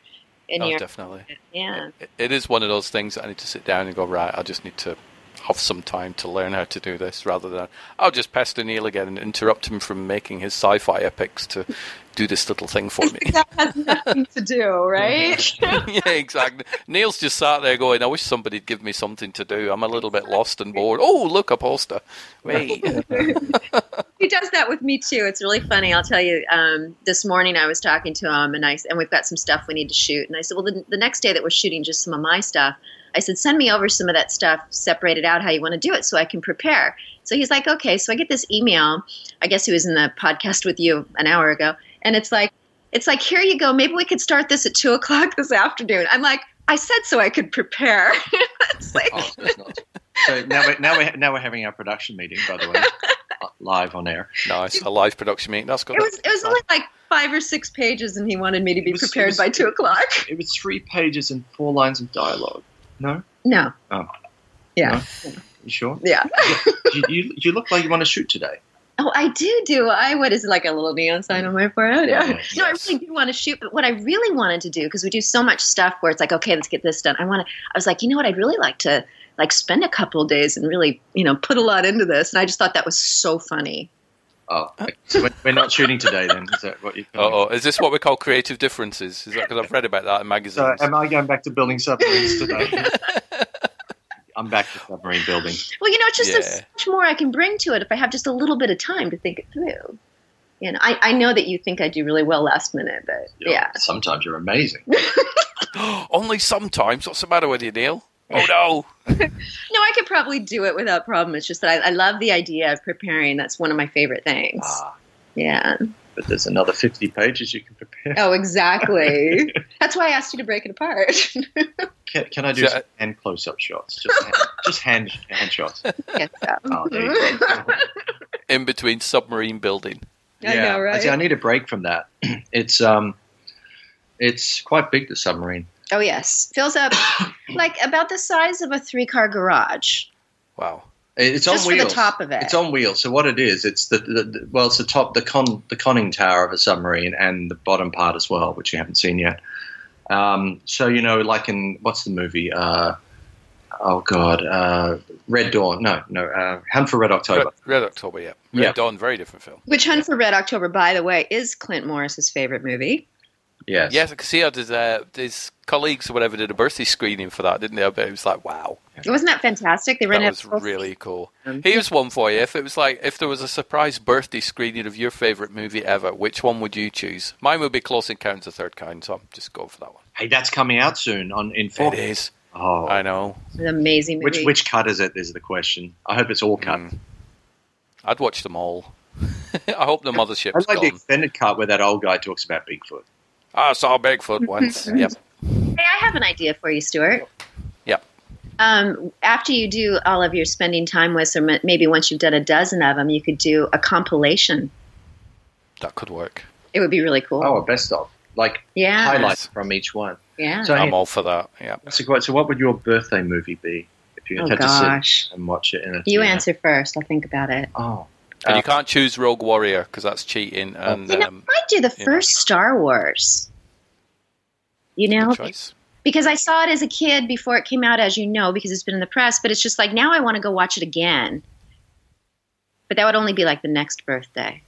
M: in
N: Oh,
M: your
N: definitely.
M: yeah.
N: It- it is one of those things that I need to sit down and go, right, I just need to have some time to learn how to do this rather than I'll just pester Neil again and interrupt him from making his sci fi epics to do this little thing for me.
M: That has nothing to do, right?
N: yeah, exactly. Neil's just sat there going, I wish somebody'd give me something to do. I'm a little bit lost and bored. Oh, look, a poster. Wait.
M: he does that with me too. It's really funny. I'll tell you. Um, this morning I was talking to him, and I and we've got some stuff we need to shoot. And I said, well, the, the next day that we're shooting just some of my stuff, I said, send me over some of that stuff, separate it out how you want to do it, so I can prepare. So he's like, okay. So I get this email. I guess he was in the podcast with you an hour ago, and it's like, it's like, here you go. Maybe we could start this at two o'clock this afternoon. I'm like, I said so I could prepare. it's like,
L: So now we're, now we're now we're having our production meeting, by the way, uh, live on air.
N: nice. A live production meeting. That's good.
M: it was it was only like five or six pages, and he wanted me to be
L: was-
M: prepared
L: was-
M: by two o'clock.
L: It was three pages and four lines of dialogue. No.
M: No.
L: Oh,
M: Yeah.
L: you sure?
M: Yeah.
L: you, you, you look like you want to shoot today.
M: Oh, I do do. I what is it like a little neon sign on my forehead? Yeah.
L: Yeah,
M: No, I really do want to shoot, but what I really wanted to do because we do so much stuff where it's like, okay, let's get this done. I want to. I was like, you know what? I'd really like to like spend a couple of days and really, you know, put a lot into this. And I just thought that was so funny.
L: Oh, uh, so we're- we're not shooting today then. Is that what you?
N: Oh, is this what we call creative differences? Is that because I've read about that in magazines?
L: So
N: magazines?
L: am I going back to building submarines today? I'm back to submarine building.
M: Well, you know, it's just
N: Yeah.
M: so much more I can bring to it if I have just a little bit of time to think it through. You know, I, I know that you think I do really well last minute, but yeah.
L: Sometimes you're amazing.
N: Only sometimes. What's the matter with you, Neil? Oh no.
M: No, I could probably do it without problem. It's just that I, I love the idea of preparing. That's one of my favorite things.
L: Ah,
M: Yeah.
L: but there's another 50 pages you can prepare.
M: Oh, exactly. That's why I asked you to break it apart.
L: Can, can I do
N: So-
L: some hand close-up shots? Just hand, just hand, hand shots.
M: Yes.
L: Oh, there you go.
N: In between submarine building.
M: I know, right?
L: see, I need a break from that. It's um, it's quite big. The submarine.
M: Oh, yes. Fills up like about the size of a three car garage.
N: Wow.
L: It's
M: Just
L: on
M: for the top of it.
L: It's on wheels. So what it is, it's the, the, the well, it's the top, the con, the conning tower of a submarine, and the bottom part as well, which you haven't seen yet. Um, so you know, like in what's the movie? Uh, oh God, uh, Red Dawn. No, no, uh, Hunt for Red October.
N: Red, Red October, yeah. Red
L: Yeah.
N: Dawn, very different film.
M: Which Hunt for Red October, by the way, is Clint Morris's favorite movie.
L: Yes.
N: Yes, I could see how his, uh, his colleagues or whatever did a birthday screening for that, didn't they? But it was like, wow.
M: Wasn't that fantastic? They
N: That
M: ran
N: was really cool. Here's one for you. If it was like, if there was a surprise birthday screening of your favorite movie ever, which one would you choose? Mine would be Close Encounters of the Third Kind, so I'm just going for that one.
L: Hey, that's coming out soon on in four.
N: It is.
L: Oh,
N: I know.
M: an amazing movie.
L: which which cut is it? Is the question. I hope it's all cut.
N: Mm. I'd watch them all. I hope the mothership.
L: I
N: mothership's
L: like the extended cut where that old guy talks about Bigfoot.
N: I saw Bigfoot once. yep.
M: Hey, I have an idea for you, Stuart.
N: Yep.
M: Um, after you do all of your spending time with, or maybe once you've done a dozen of them, you could do a compilation.
N: That could work.
M: It would be really cool.
L: Oh, a best of like
M: Yeah.
L: highlights from each one.
M: Yeah.
L: So,
N: I'm
L: hey,
N: all for that. Yeah.
L: that's a great. So, what would your birthday movie be if you
M: Oh,
L: had
M: gosh.
L: to sit and watch it in a?
M: you
L: theater?
M: answer first. I'll think about it.
L: Oh,
N: And
L: Uh,
N: you can't choose Rogue Warrior because that's cheating. And
M: You know,
N: um,
M: I do the
N: you know.
M: first Star Wars. You know, because I saw it as a kid before it came out, as you know, because it's been in the press. But it's just like now I want to go watch it again. But that would only be like the next birthday.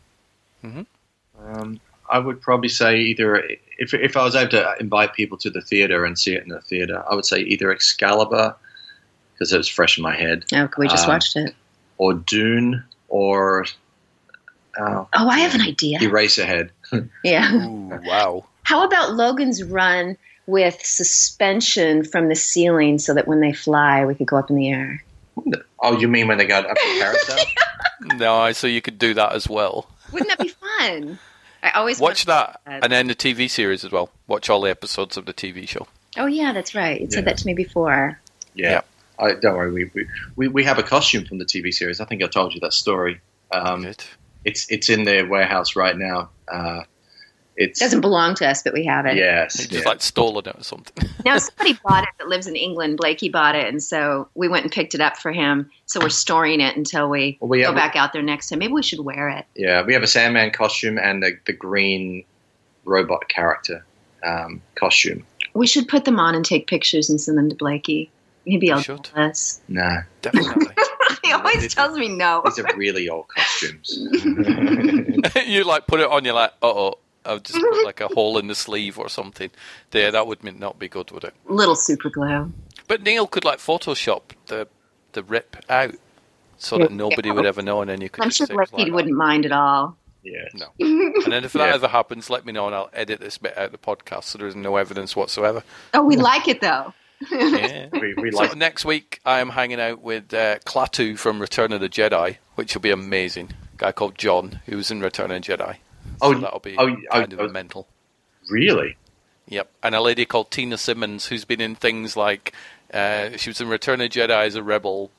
L: Um, I would probably say either if if I was able to invite people to the theater and see it in the theater, I would say either Excalibur because it was fresh in my head,
M: Oh, we just
L: Um,
M: watched it.
L: or Dune, or uh,
M: Oh, I have an idea.
L: Race Eraserhead.
M: Yeah.
N: Ooh, wow.
M: How about Logan's run with suspension from the ceiling so that when they fly, we could go up in the air?
L: Oh, you mean when they got up the carousel?
N: No, so you could do that as well.
M: Wouldn't that be fun? I always
N: Watch
M: wanted
N: that, and then the TV series as well. Watch all the episodes of the TV show.
M: Oh yeah, that's right. You said that to me before.
L: Yeah. I, don't worry. We, we, we, we have a costume from the TV series. I think I told you that story. Um, it's it's in their warehouse right now. Uh,
M: It doesn't belong to us, but we have it.
L: yes,
N: Just
L: yeah.
N: like stolen it or something.
M: Now somebody bought it that lives in England. Blakey bought it, and so we went and picked it up for him. So we're storing it until we,
L: Well, we
M: go
L: have-
M: back out there next time. Maybe we should wear it.
L: yeah. We have a Sandman costume and the, the green robot character um, costume.
M: We should put them on and take pictures and send them to Blakey. Maybe
N: We
M: I'll
N: should.
M: do this.
L: Nah,
N: Definitely.
M: he always tells me no.
L: these are really old costumes.
N: you like put it on, you're like, uh oh, I've just put like a hole in the sleeve or something. There, that would not be good, would it?
M: Little super glue.
N: But Neil could like Photoshop the the rip out so that nobody would ever know, and then you could.
M: I'm
N: just
M: sure
N: say it was
M: wouldn't mind at all.
L: yeah.
N: No. And then if that
L: Yeah.
N: ever happens, let me know, and I'll edit this bit out of the podcast so there's no evidence whatsoever.
M: Oh, we like it though.
N: Yeah.
L: We, we
N: So next week, I am hanging out with uh, Klaatu from Return of the Jedi, which will be amazing. A guy called John, who was in Return of the Jedi.
L: Oh,
N: so that'll be
L: oh, oh,
N: kind
L: oh.
N: of mental.
L: really.
N: Yep, and a lady called Tina Simmons, who's been in things like uh, she was in Return of the Jedi as a rebel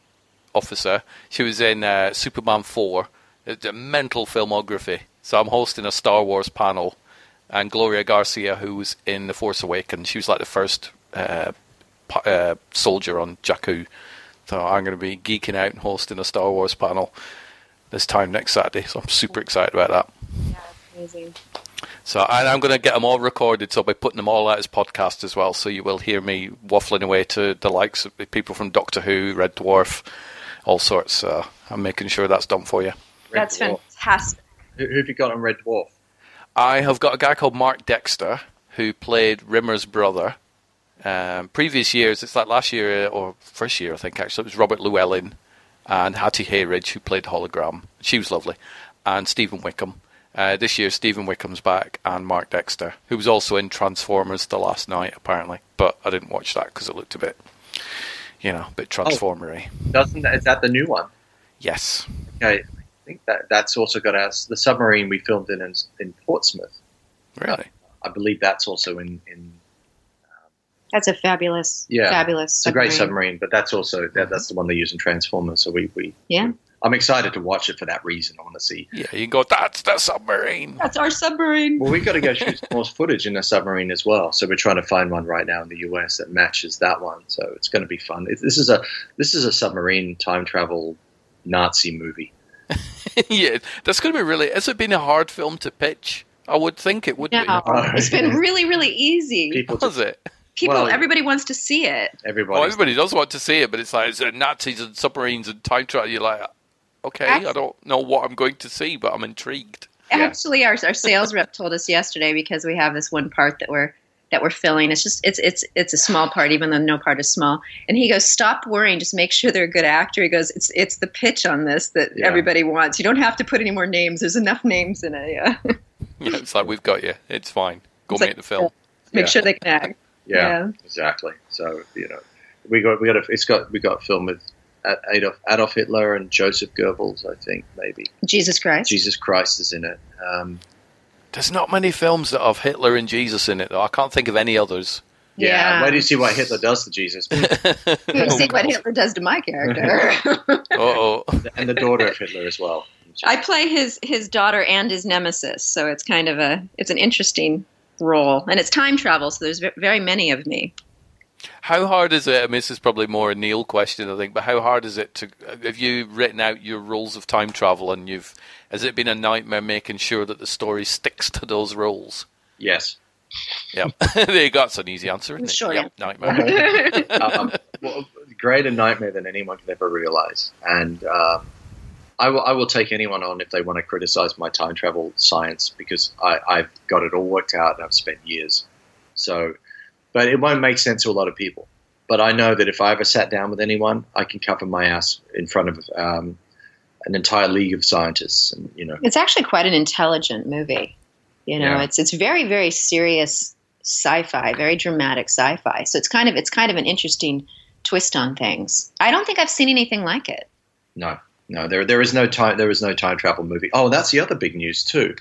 N: officer. She was in uh, Superman Four. It's a mental filmography. So I'm hosting a Star Wars panel, and Gloria Garcia, who was in The Force Awakens, she was like the first uh, uh, soldier on Jakku. So I'm going to be geeking out and hosting a Star Wars panel this time next Saturday. So I'm super excited about that.
M: Yeah, Amazing.
N: So and I'm going to get them all recorded. So I'll be putting them all out as podcasts as well. So you will hear me waffling away to the likes of people from Doctor Who, Red Dwarf, all sorts. So I'm making sure that's done for you.
L: Red
M: That's
L: Dwarf.
M: fantastic.
L: Who, who have you got on Red Dwarf?
N: I have got a guy called Mark Dexter who played Rimmer's brother. Um, previous years, it's like last year or first year, I think actually, it was Robert Llewellyn and Hattie Hayridge who played Hologram. She was lovely, and Stephen Wickham. Uh, this year, Stephen Wickham's back, and Mark Dexter, who was also in Transformers the last Knight, apparently, but I didn't watch that because it looked a bit, you know, a bit Transformery.
L: Doesn't that, is that the new one?
N: Yes,
L: Okay, I think that that's also got us the submarine we filmed in in, in Portsmouth.
N: really.
L: I believe that's also in in
M: That's a fabulous,
L: Yeah.
M: fabulous.
L: It's a great submarine, but that's also that, that's the one they use in Transformers. So we, we
M: Yeah,
L: I'm excited to watch it for that reason. I want to see.
N: Yeah, you go. That's the submarine.
M: that's our submarine.
L: Well, we've got to go shoot some more footage in a submarine as well. So we're trying to find one right now in the US that matches that one. So it's going to be fun. It, this is a this is a submarine time travel Nazi movie.
N: yeah, that's going to be really. Has it been a hard film to pitch? I would think it would
M: No,
N: be.
M: it's been really, really easy.
L: People,
N: Was it?
M: People,
L: well-
M: everybody wants to see it.
L: everybody.
N: Oh, everybody does want to see it, but it's like it's Nazis and submarines and time travel. You're like, okay,
M: Act-
N: I don't know what I'm going to see, but I'm intrigued.
L: Yeah.
M: Actually, our our sales rep told us yesterday because we have this one part that we're that we're filling. It's just it's it's it's a small part, even though no part is small. And he goes, "Stop worrying. Just make sure they're a good actor." He goes, "It's it's the pitch on this that
L: Yeah.
M: everybody wants. You don't have to put any more names. There's enough names in it. Yeah.
N: Yeah, it's like we've got you. It's fine. Go
M: It's
N: make
M: like-
N: the film.
M: make
L: Yeah.
M: sure they can act."
L: Yeah,
M: Yeah.
L: exactly. So you know, we got we got a, it's got we got a film with Adolf Adolf Hitler and Joseph Goebbels. I think maybe
M: Jesus Christ.
L: Jesus Christ is in it. Um,
N: There's not many films that have Hitler and Jesus in it, though. I can't think of any others.
L: Yeah.
M: Yeah.
L: Wait do you see what Hitler does to Jesus?
M: You see what Hitler does to my character.
N: oh.
L: and the daughter of Hitler as well.
M: I play his his daughter and his nemesis, so it's kind of a it's an interesting role, and it's time travel, so there's very many of me.
N: How hard is it? I mean, this is probably more a Neil question, I think. But how hard is it to? Have you written out your rules of time travel, and you've has it been a nightmare making sure that the story sticks to those rules?
L: Yes.
N: Yeah, there you go. It's an easy answer, isn't it?
L: Sure,
N: Yep, Nightmare.
L: um, well, greater nightmare than anyone could ever realize. And um, I will, I will take anyone on if they want to criticize my time travel science because I, I've got it all worked out and I've spent years. So, but it won't make sense to a lot of people. But I know that if I ever sat down with anyone, I can cover my ass in front of um, an entire league of scientists. And you know,
M: It's actually quite an intelligent movie. You know,
L: Yeah.
M: it's it's very very serious sci-fi, very dramatic sci-fi. So it's kind of it's kind of an interesting twist on things. I don't think I've seen anything like it.
L: No, no, there there is no time there is no time travel movie. Oh, that's the other big news too.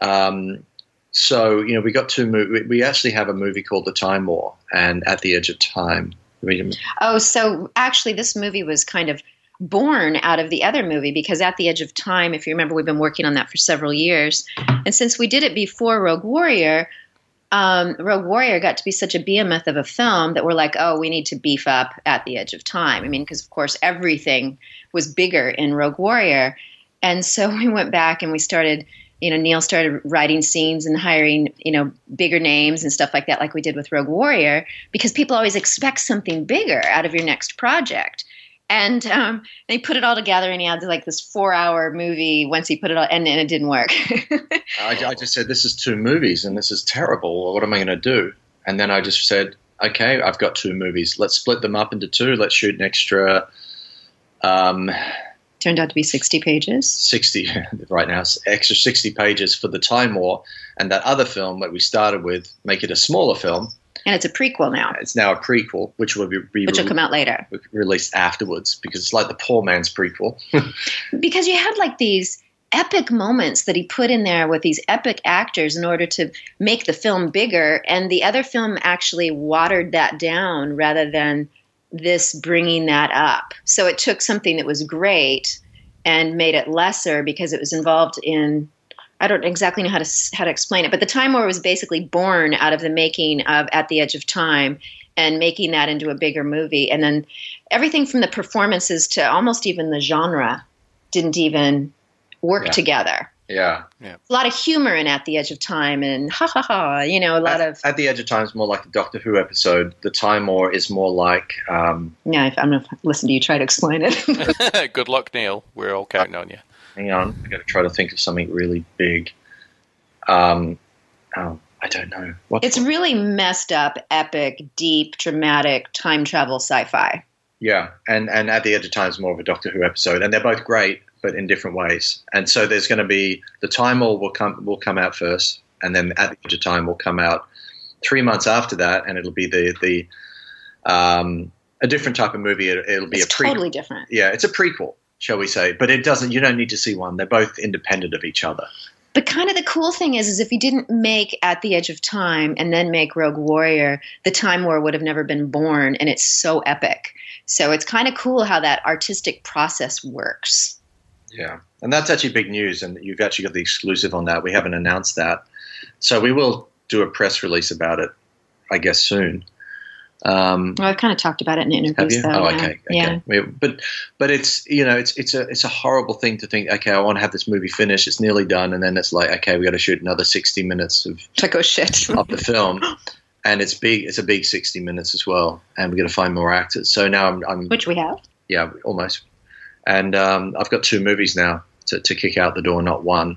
L: Um, so you know, we got two movies. We actually have a movie called The Time War and At the Edge of Time.
M: Oh, so actually, this movie was kind of born out of the other movie because at the edge of time, if you remember, we've been working on that for several years, and since we did it before Rogue Warrior. Um, Rogue Warrior got to be such a behemoth of a film that we're like, oh, we need to beef up at the edge of time. I mean, because of course everything was bigger in Rogue Warrior, and so we went back and we started you know neil started writing scenes and hiring you know bigger names and stuff like that like we did with rogue warrior because people always expect something bigger out of your next project and um, they put it all together and he had like this four hour movie once he put it all and, and it didn't work
L: I, I just said this is two movies and this is terrible. What am I going to do? And then I just said, okay, I've got two movies. Let's split them up into two. Let's shoot an extra. Um,
M: turned out to be 60 pages
L: 60 right now, extra 60 pages for the Time War, and that other film that we started with, make it a smaller film.
M: And it's a prequel now.
L: It's now a prequel, which will be, be
M: which will come out later.
L: Released afterwards because it's like the poor man's prequel.
M: because you had like these epic moments that he put in there with these epic actors in order to make the film bigger and the other film actually watered that down rather than this bringing that up. So it took something that was great and made it lesser because it was involved in I don't exactly know how to how to explain it, but the Time War was basically born out of the making of At the Edge of Time and making that into a bigger movie, and then everything from the performances to almost even the genre didn't even work
L: Yeah.
M: together.
L: yeah.
N: Yeah.
M: A lot of humor in At the Edge of Time and ha ha ha, you know, a lot
L: at,
M: of
L: at the Edge of Time is more like a Doctor Who episode. The Time War is more like um,
M: yeah. I'm gonna listen to you try to explain it.
N: Good luck, Neil. We're all counting on you.
L: Hang on, I got to try to think of something really big. Um, oh, I don't know. What?
M: it's really messed up, epic, deep, dramatic time travel sci-fi.
L: yeah, and and at the Edge of Time is more of a Doctor Who episode, and they're both great, but in different ways. And so there's going to be the Time War will come will come out first, and then at the Edge of Time will come out three months after that, and it'll be the the um, a different type of movie. It, it'll be
M: It's
L: a pre-
M: totally different.
L: yeah, it's a prequel, shall we say? But it doesn't. You don't need to see one. They're both independent of each other.
M: But kind of the cool thing is, is if you didn't make At the Edge of Time and then make Rogue Warrior, the Time War would have never been born, and it's so epic. So it's kind of cool how that artistic process works.
L: Yeah, and that's actually big news, and you've actually got the exclusive on that. We haven't announced that, so we will do a press release about it, I guess soon. Um,
M: Well, I've kind of talked about it in
L: have
M: interviews,
L: you?
M: though.
L: Oh,
M: yeah.
L: okay, okay.
M: Yeah.
L: But but it's you know it's it's a it's a horrible thing to think. Okay, I want to have this movie finished. It's nearly done, and then it's like okay, we got to shoot another sixty minutes of
M: Like, oh shit.
L: of the film, and it's big. It's a big sixty minutes as well, and we got to find more actors. So now I'm, I'm
M: Which we have.
L: yeah, almost. And um, I've got two movies now to, to kick out the door, not one.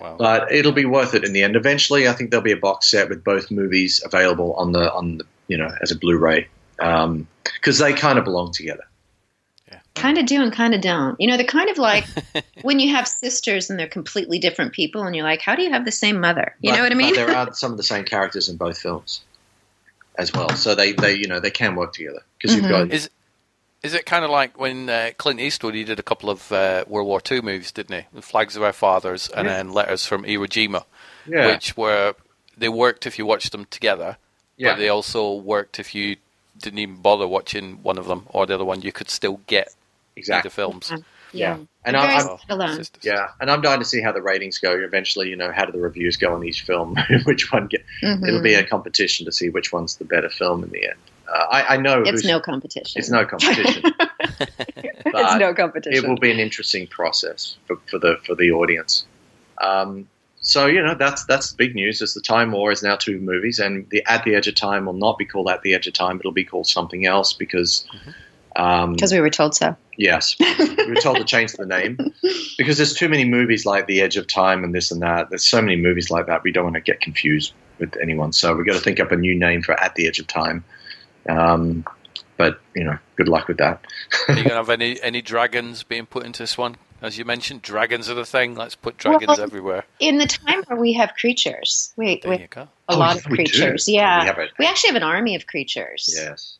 N: Wow.
L: But it'll be worth it in the end. Eventually, I think there'll be a box set with both movies available on the on the you know as a Blu-ray because they kind of belong together.
M: Kind of do and kind of don't. You know, they're kind of like when you have sisters and they're completely different people, and you're like, how do you have the same mother? You
L: But-
M: know what I mean?
L: But there are some of the same characters in both films as well, so they they you know they can work together because
M: Mm-hmm.
L: you've got
N: Is is it kind of like when uh, Clint Eastwood he did a couple of uh, World War II movies, didn't he? Flags of Our Fathers and
L: Yeah.
N: then Letters from Iwo Jima,
L: yeah
N: which were they worked if you watched them together,
L: Yeah.
N: but they also worked if you didn't even bother watching one of them or the other one, you could still get
L: Exactly.
N: the films.
L: Yeah.
M: And
L: And
M: very
L: I, I'm,
M: alone.
L: yeah, and I'm dying to see how the ratings go. Eventually, you know, how do the reviews go on each film? which one get?
M: Mhm.
L: It'll be a competition to see which one's the better film in the end. Uh, I, I know
M: It's no competition.
L: It's no competition.
M: it's no competition.
L: It will be an interesting process for, for the for the audience. Um, so you know that's that's the big news. Is the Time War is now two movies, and the At the Edge of Time will not be called At the Edge of Time. It'll be called something else because. Um,
M: Because we were told so.
L: Yes, we were told to change the name because there's too many movies like The Edge of Time and this and that. There's so many movies like that. We don't want to get confused with anyone, so we've got to think up a new name for At the Edge of Time. Um, but you know, good luck with that.
N: Are you going to have any, any dragons being put into this one? As you mentioned, dragons are the thing. Let's put dragons
M: Well,
N: everywhere.
M: In the Time War we have creatures, we,
N: There
M: we
N: you go.
M: a
L: Oh,
M: lot
L: yeah,
M: of
L: we do.
M: creatures.
L: We
M: Yeah,
L: have a-
M: we actually have an army of creatures.
L: Yes.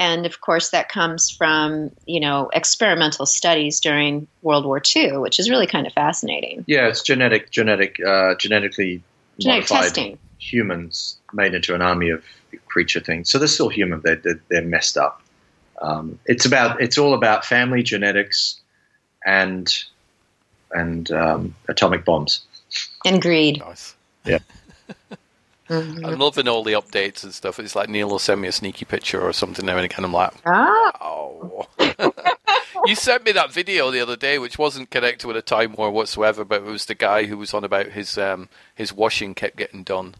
M: And of course, that comes from you know experimental studies during World War II, which is really kind of fascinating.
L: Yeah, it's genetic, genetic, uh, genetically
M: Genetic
L: modified
M: testing.
L: humans made into an army of creature things. So they're still human. They're they're, they're messed up. Um, it's about it's all about family genetics and and um, atomic bombs.
M: And greed.
N: Nice.
L: Yeah.
M: Mhm.
N: I'm loving all the updates and stuff. It's like Neil will send me a sneaky picture or something now and again. I'm like,
M: Ah,
N: oh. you sent me that video the other day, which wasn't connected with a time war whatsoever, but it was the guy who was on about his um, his washing kept getting done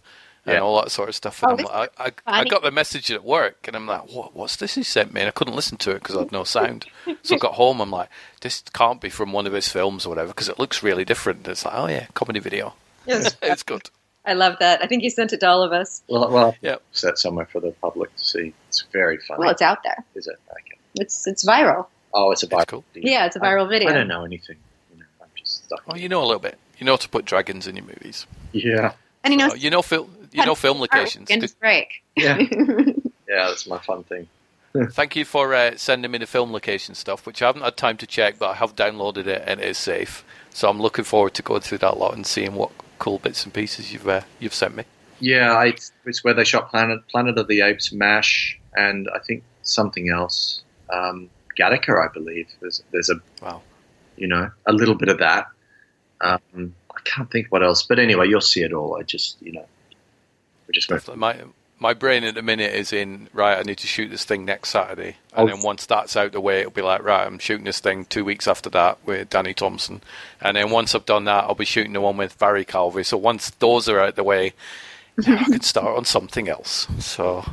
N: and all that sort of stuff. And
M: Oh,
N: I'm like, I, I, I got the message at work, and I'm like, what, what's this he sent me? And I couldn't listen to it because I had no sound. so I got home, I'm like, this can't be from one of his films or whatever because it looks really different. It's like, oh yeah, comedy video.
M: Yes.
N: it's good.
M: I love that. I think you sent it to all of us.
L: Well, well,
N: Yeah.
L: set somewhere for the public to see. It's very funny.
M: Well, it's out there.
L: Is it? Okay.
M: It's it's viral.
L: Oh, it's a viral.
N: cool.
M: Yeah, it's a viral video.
L: I don't know anything. You know, I'm just stuck.
N: Well, you know a little bit. You know to put dragons in your movies.
L: Yeah.
M: And you know,
N: Uh, you know film. You know film locations.
M: And break.
L: Yeah. Yeah, that's my fun thing.
N: Thank you for uh, sending me the film location stuff, which I haven't had time to check, but I have downloaded it and it is safe. So I'm looking forward to going through that lot and seeing what cool bits and pieces you've uh, you've sent me.
L: Yeah, I, it's where they shot Planet Planet of the Apes, Mash, and I think something else. Um, Gattaca, I believe. There's there's a
N: Wow.
L: you know a little bit of that. Um, I can't think what else, but anyway, you'll see it all. I just you know we're just going.
N: Definitely. My my brain at the minute is in right. I need to shoot this thing next Saturday, and
L: Oh.
N: then once that's out the way, it'll be like right. I'm shooting this thing two weeks after that with Danny Thompson, and then once I've done that, I'll be shooting the one with Mhairi Calvey. So once those are out the way, now I can start on something else. So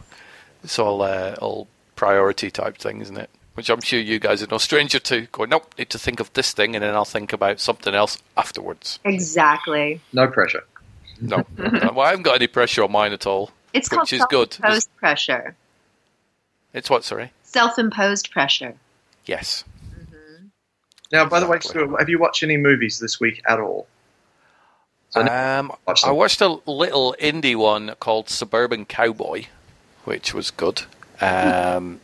N: it's all uh, all priority type thing, isn't it? Which I'm sure you guys are no stranger to. Going, nope, need to think of this thing, and then I'll think about something else afterwards.
M: Exactly.
L: No pressure.
N: No, well, I haven't got any pressure on mine at all.
M: It's
N: which
M: called
N: is good.
M: self-imposed pressure.
N: It's what? Sorry.
M: Self-imposed pressure.
N: Yes.
L: Now, by the way, Stuart, have you watched any movies this week at all? So
N: Um,
L: watch
N: I watched a little indie one called Suburban Cowboy, which was good. Um,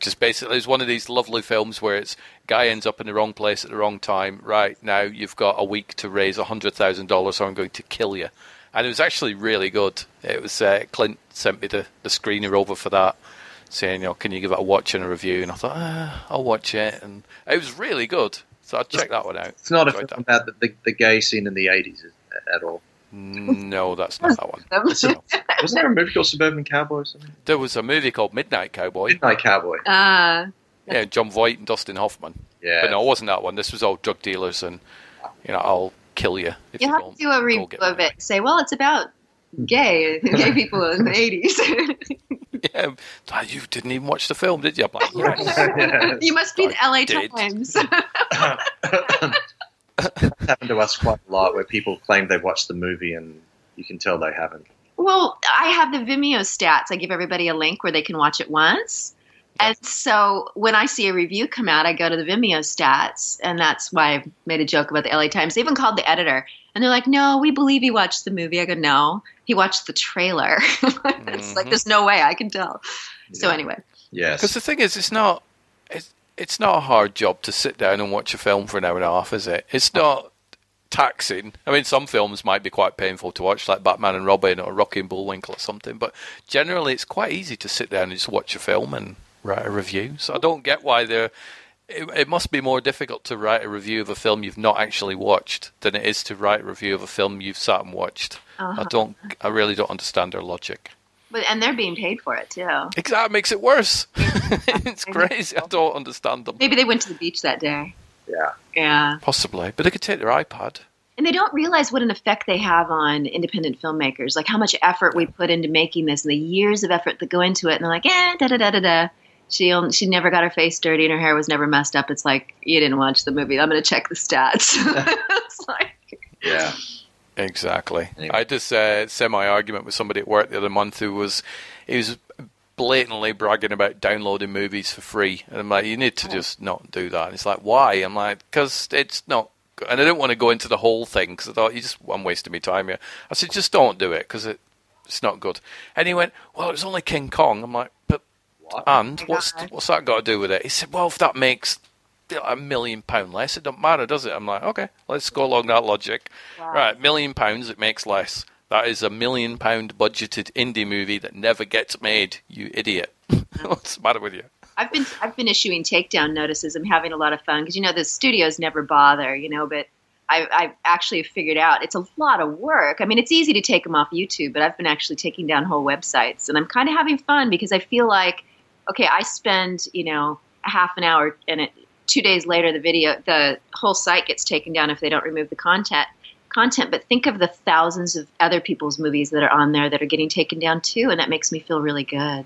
N: just basically, it's one of these lovely films where it's guy ends up in the wrong place at the wrong time. Right now, you've got a week to raise a hundred thousand dollars, or I'm going to kill you. And it was actually really good. It was uh, Clint sent me the, the screener over for that, saying, you know, can you give it a watch and a review? And I thought, ah, I'll watch it, and it was really good. So I'd check that one out.
L: It's not a
N: Enjoyed
L: film about the, the, the gay scene in the 80s at all.
N: No, that's not that one.
L: Wasn't there a movie called Suburban Cowboy or something?
N: There was a movie called Midnight Cowboy.
L: Midnight Cowboy.
M: Uh,
N: Yeah, Jon Voight and Dustin Hoffman.
L: Yeah.
N: But no, it wasn't that one. This was all drug dealers and, you know, I'll kill you if
M: you
N: you
M: have
N: don't.
M: to do a review of it. Say, well, it's about gay gay people in the eighties.
N: Yeah, ah, you didn't even watch the film, did you? Like, yes.
M: you must be the LA
N: did.
M: Times.
L: It's happened to us quite a lot where people claim they've watched the movie and you can tell they haven't.
M: well, I have the Vimeo stats. I give everybody a link where they can watch it once. And so when I see a review come out, I go to the Vimeo stats, and that's why I made a joke about the LA Times. They even called the editor, and they're like, "No, we believe he watched the movie." I go, "No, he watched the trailer." it's like
N: Mhm.
M: there's no way I can tell. So anyway,
L: Yes.
N: Because the thing is, it's not, it's, it's not a hard job to sit down and watch a film for an hour and a half, is it? It's not taxing. I mean, some films might be quite painful to watch, like Batman and Robin or Rocky and Bullwinkle or something. But generally, it's quite easy to sit down and just watch a film and write a review. So I don't get why they're. It, it must be more difficult to write a review of a film you've not actually watched than it is to write a review of a film you've sat and watched.
M: Uh-huh.
N: I don't. I really don't understand their logic.
M: But and they're being paid for it too.
N: Exactly, makes it worse. it's crazy. I don't understand them.
M: Maybe they went to the beach that day.
O: Yeah.
M: Yeah.
N: Possibly, but they could take their iPad.
M: And they don't realize what an effect they have on independent filmmakers, like how much effort we put into making this and the years of effort that go into it. And they're like, eh, da da da da da. She only, she never got her face dirty and her hair was never messed up. It's like you didn't watch the movie. I'm going to check the stats. it's like
O: Yeah.
N: Exactly. I had this uh, semi argument with somebody at work the other month who was he was blatantly bragging about downloading movies for free, and I'm like, you need to just not do that. And he's like, why? I'm like, because it's not. And I didn't want to go into the whole thing because I thought you just I'm wasting my time here. I said, just don't do it because it, it's not good. And he went, well, it was only King Kong. I'm like, but and what's what's that got to do with it? He said, well, if that makes a million pound less, it don't matter, does it? I'm like, okay, let's go along that logic. Right, million pounds, it makes less. That is a million pound budgeted indie movie that never gets made. You idiot! What's the matter with you?
M: I've been I've been issuing takedown notices. I'm having a lot of fun because you know the studios never bother, you know. But I, I've actually figured out it's a lot of work. I mean, it's easy to take them off YouTube, but I've been actually taking down whole websites, and I'm kind of having fun because I feel like, okay, I spend you know a half an hour, and it two days later the video the whole site gets taken down if they don't remove the content content but think of the thousands of other people's movies that are on there that are getting taken down too and that makes me feel really good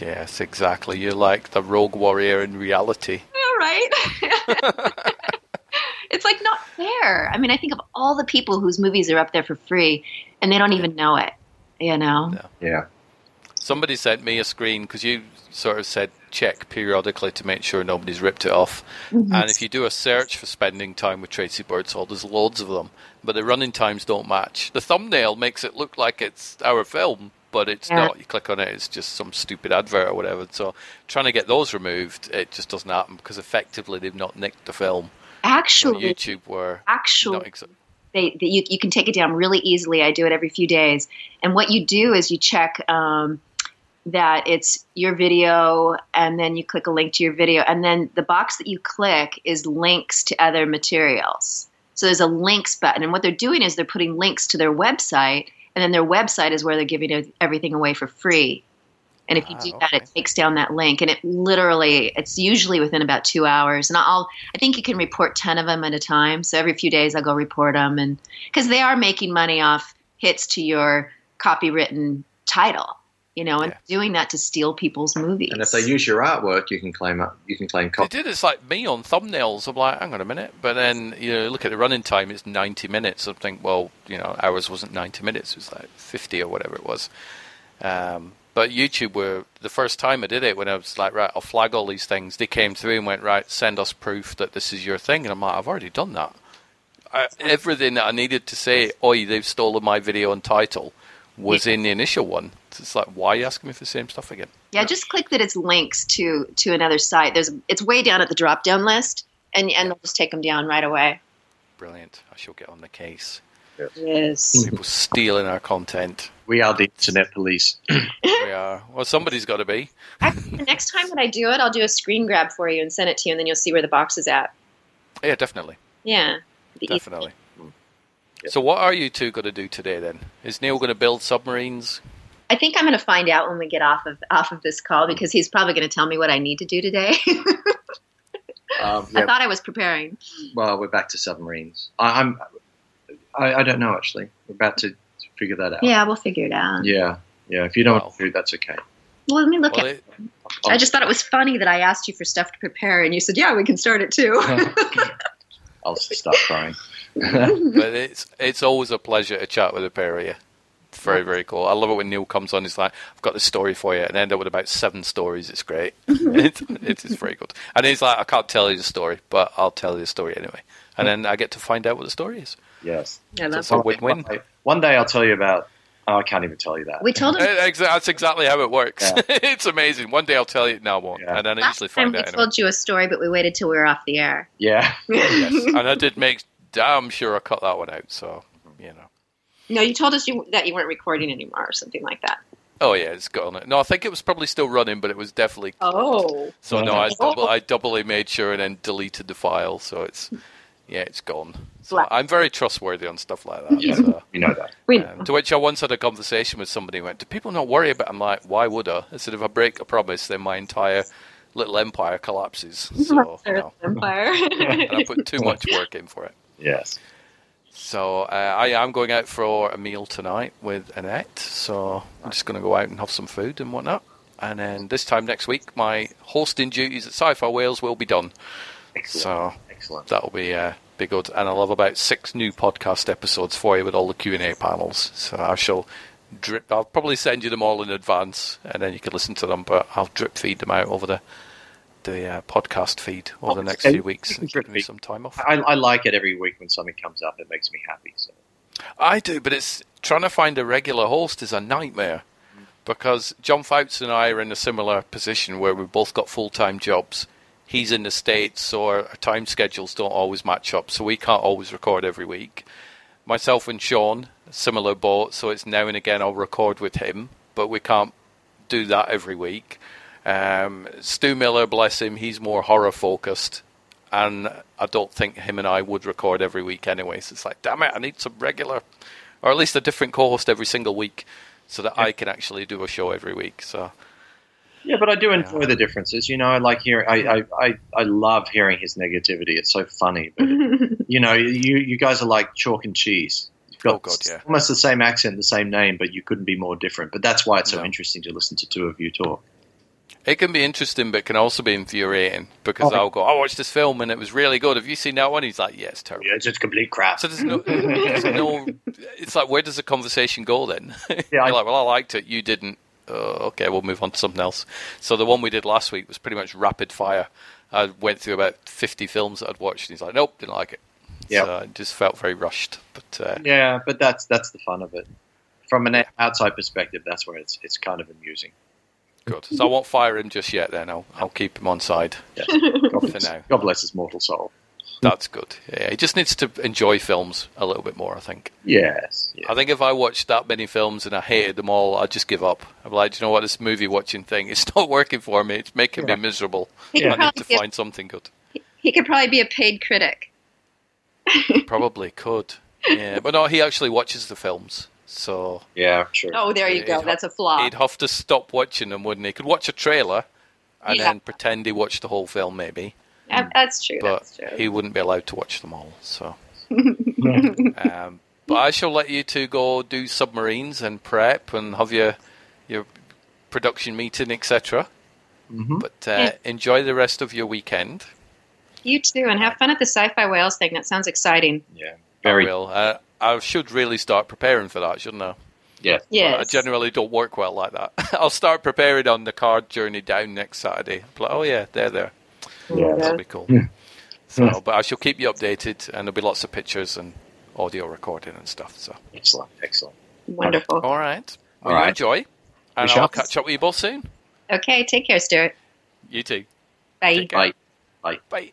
N: Yes, exactly. You're like the rogue warrior in reality.
M: all right it's like not fair i mean i think of all the people whose movies are up there for free and they don't even know it you know
O: Yeah.
N: Somebody sent me a screen because you sort of said check periodically to make sure nobody's ripped it off.
M: Mhm.
N: And if you do a search for spending time with Tracy Birdsall, there's loads of them, but the running times don't match. The thumbnail makes it look like it's our film, but it's
M: Yeah.
N: not. You click on it, it's just some stupid advert or whatever. So trying to get those removed, it just doesn't happen because effectively they've not nicked the film. On
M: actually
N: YouTube were
M: actually
N: exa-
M: they, they you, you can take it down really easily. I do it every few days. And what you do is you check um, that it's your video, and then you click a link to your video, and then the box that you click is links to other materials. So there's a links button, and what they're doing is they're putting links to their website, and then their website is where they're giving everything away for free. And if you do that, it takes down that link, and it literally, it's usually within about two hours. And I'll, I think you can report ten of them at a time. So every few days, I'll go report them, and because they are making money off hits to your copywritten title, you know, and doing that to steal people's movies.
O: And if they use your artwork, you can claim up. You can claim
N: They did. It's like me on thumbnails. I'm like, hang on a minute. But then you know, look at the running time. It's 90 minutes. I think, well, you know, ours wasn't 90 minutes. It was like 50 or whatever it was. Um, but YouTube were the first time I did it when I was like, right, I'll flag all these things. They came through and went, right, send us proof that this is your thing. And I'm like, I've already done that. I, everything that I needed to say, oi, they've stolen my video and title, was in the initial one. It's like, why are you asking me for the same stuff again?
M: Yeah, just click that it's links to to another site. There's it's way down at the drop down list, and and they'll just take them down right away.
N: Brilliant. I shall get on the case.
M: Yes.
N: People stealing our content.
O: We are the internet police.
N: we are. Well, somebody's got to be.
M: The next time that I do it, I'll do a screen grab for you and send it to you, and then you'll see where the box is at.
N: Yeah, definitely.
M: Yeah. The easy-
N: Definitely. So, what are you two going to do today then? Is Neil going to build submarines?
M: I think I'm going to find out when we get off of off of this call because he's probably going to tell me what I need to do today.
O: Um,
M: I thought I was preparing.
O: well, we're back to submarines. I, I'm. I, I don't know actually. We're about to figure that out.
M: Yeah, we'll figure it out.
O: Yeah. Yeah. If you don't want do, that's okay.
M: Well, let me look
N: Well,
M: at.
N: it-
M: I just thought it was funny that I asked you for stuff to prepare, and you said, "Yeah, we can start it too."
O: I'll stop crying.
N: but it's it's always a pleasure to chat with a pair of you. It's very very cool. I love it when Neil comes on. He's like, "I've got this story for you," and end up with about seven stories. It's great. it, it is very good. And he's like, "I can't tell you the story, but I'll tell you the story anyway." And then I get to find out what the story is.
O: Yes.
M: Yeah,
N: So a win-win.
O: One day I'll tell you about. Oh, I can't even tell you that.
M: we told him
N: That's exactly how it works.
O: Yeah.
N: it's amazing. One day I'll tell you. No, I won't. And then I
M: last
N: usually
M: time
N: find
M: we
N: anyway.
M: told you a story, but we waited till we were off the air.
O: Yeah.
N: yes. And I did make damn sure I cut that one out. So you know.
M: No, you told us you, that you weren't recording anymore or something like that.
N: Oh yeah, it's gone. No, I think it was probably still running, but it was definitely.
M: Oh.
N: So no, I, double, I doubly made sure and then deleted the file, so it's yeah, it's gone. So I'm very trustworthy on stuff like that.
O: Yeah,
N: so.
O: we know that.
M: We
N: Um, to which I once had a conversation with somebody who went, Do people not worry about it? I'm like, why would I? I said, if I break a promise, then my entire little empire collapses. So, no.
M: Empire.
N: and I put too much work in for it.
O: Yes.
N: So uh, I am going out for a meal tonight with Annette. So I'm just going to go out and have some food and whatnot. And then this time next week, my hosting duties at Sci-Fi Wales will be done. Excellent. So
O: Excellent.
N: that'll be uh, be good. And I'll have about six new podcast episodes for you with all the Q and A panels. So I shall drip. I'll probably send you them all in advance, and then you can listen to them. But I'll drip feed them out over the the uh, podcast feed over the next few weeks give me some time off.
O: I, I like it every week when something comes up. It makes me happy. So.
N: I do, but it's trying to find a regular host is a nightmare because John Fouts and I are in a similar position where we've both got full time jobs. He's in the States, so our our time schedules don't always match up, so we can't always record every week. Myself and Sean, similar boat, so it's now and again I'll record with him, but we can't do that every week. Um, Stu Miller, bless him, he's more horror focused, and I don't think him and I would record every week anyway. So it's like, damn it, I need some regular, or at least a different co-host every single week, so that I can actually do a show every week. So
O: Yeah, but I do enjoy the differences. You know, I like hearing. I, I, I, I love hearing his negativity. It's so funny. But you know, you you guys are like chalk and cheese. You've got
N: Oh, God, yeah.
O: almost the same accent, the same name, but you couldn't be more different. But that's why it's so
N: No.
O: interesting to listen to two of you talk.
N: It can be interesting, but can also be infuriating because
O: Oh.
N: I'll go, I watched this film and it was really good. Have you seen that one? He's like, yeah, it's terrible.
O: Yeah, it's just complete crap.
N: So there's no, there's no. It's like, where does the conversation go then?
O: Yeah,
N: You're
O: I-
N: like, well, I liked it. You didn't. Uh, okay, we'll move on to something else. So the one we did last week was pretty much rapid fire. I went through about 50 films that I'd watched, and he's like, nope, didn't like it.
O: Yeah.
N: So it just felt very rushed. But uh,
O: Yeah, but that's that's the fun of it. From an outside perspective, that's where it's it's kind of amusing.
N: Good. So I won't fire him just yet. Then I'll I'll keep him on side
O: God
N: for now.
O: God bless his mortal soul.
N: That's good. Yeah, he just needs to enjoy films a little bit more. I think.
O: Yes.
N: I think if I watched that many films and I hated them all, I'd just give up. I'm like, you know what? This movie watching thing, it's not working for me. It's making
O: Yeah.
N: me miserable.
M: He
N: I
M: could
N: need to
M: give-
N: find something good.
M: He could probably be a paid critic.
N: Probably could. Yeah, but no, he actually watches the films, so
O: Yeah, sure.
M: Oh, there you go. That's a flaw.
N: he'd have to stop watching them, wouldn't he? He could watch a trailer and
M: Yeah.
N: then pretend he watched the whole film, maybe,
M: That- That's true.
N: but
M: That's true.
N: he wouldn't be allowed to watch them all. So, um, but I shall let you two go do submarines and prep and have your your production meeting, etc.
O: Mm-hmm.
N: But uh,
M: Yeah.
N: enjoy the rest of your weekend.
M: You too, and have fun at the Sci-Fi Wales thing. That sounds exciting.
O: Yeah.
N: I
O: Very.
N: will. Uh, I should really start preparing for that, shouldn't I?
O: Yeah.
M: Yes.
N: I generally don't work well like that. I'll start preparing on the car journey down next Saturday. Be Like, oh yeah, they're there. Yeah. That'll be cool. Hmm. So, hmm. but I shall keep you updated, and there'll be lots of pictures and audio recording and stuff. So,
O: Excellent. Excellent.
M: Wonderful.
N: all right.
O: All
N: Well, you enjoy, and
O: shall.
N: I'll catch up with you both soon.
M: Okay, take care, Stuart.
N: You too.
M: Bye.
O: Bye. Bye.
N: Bye.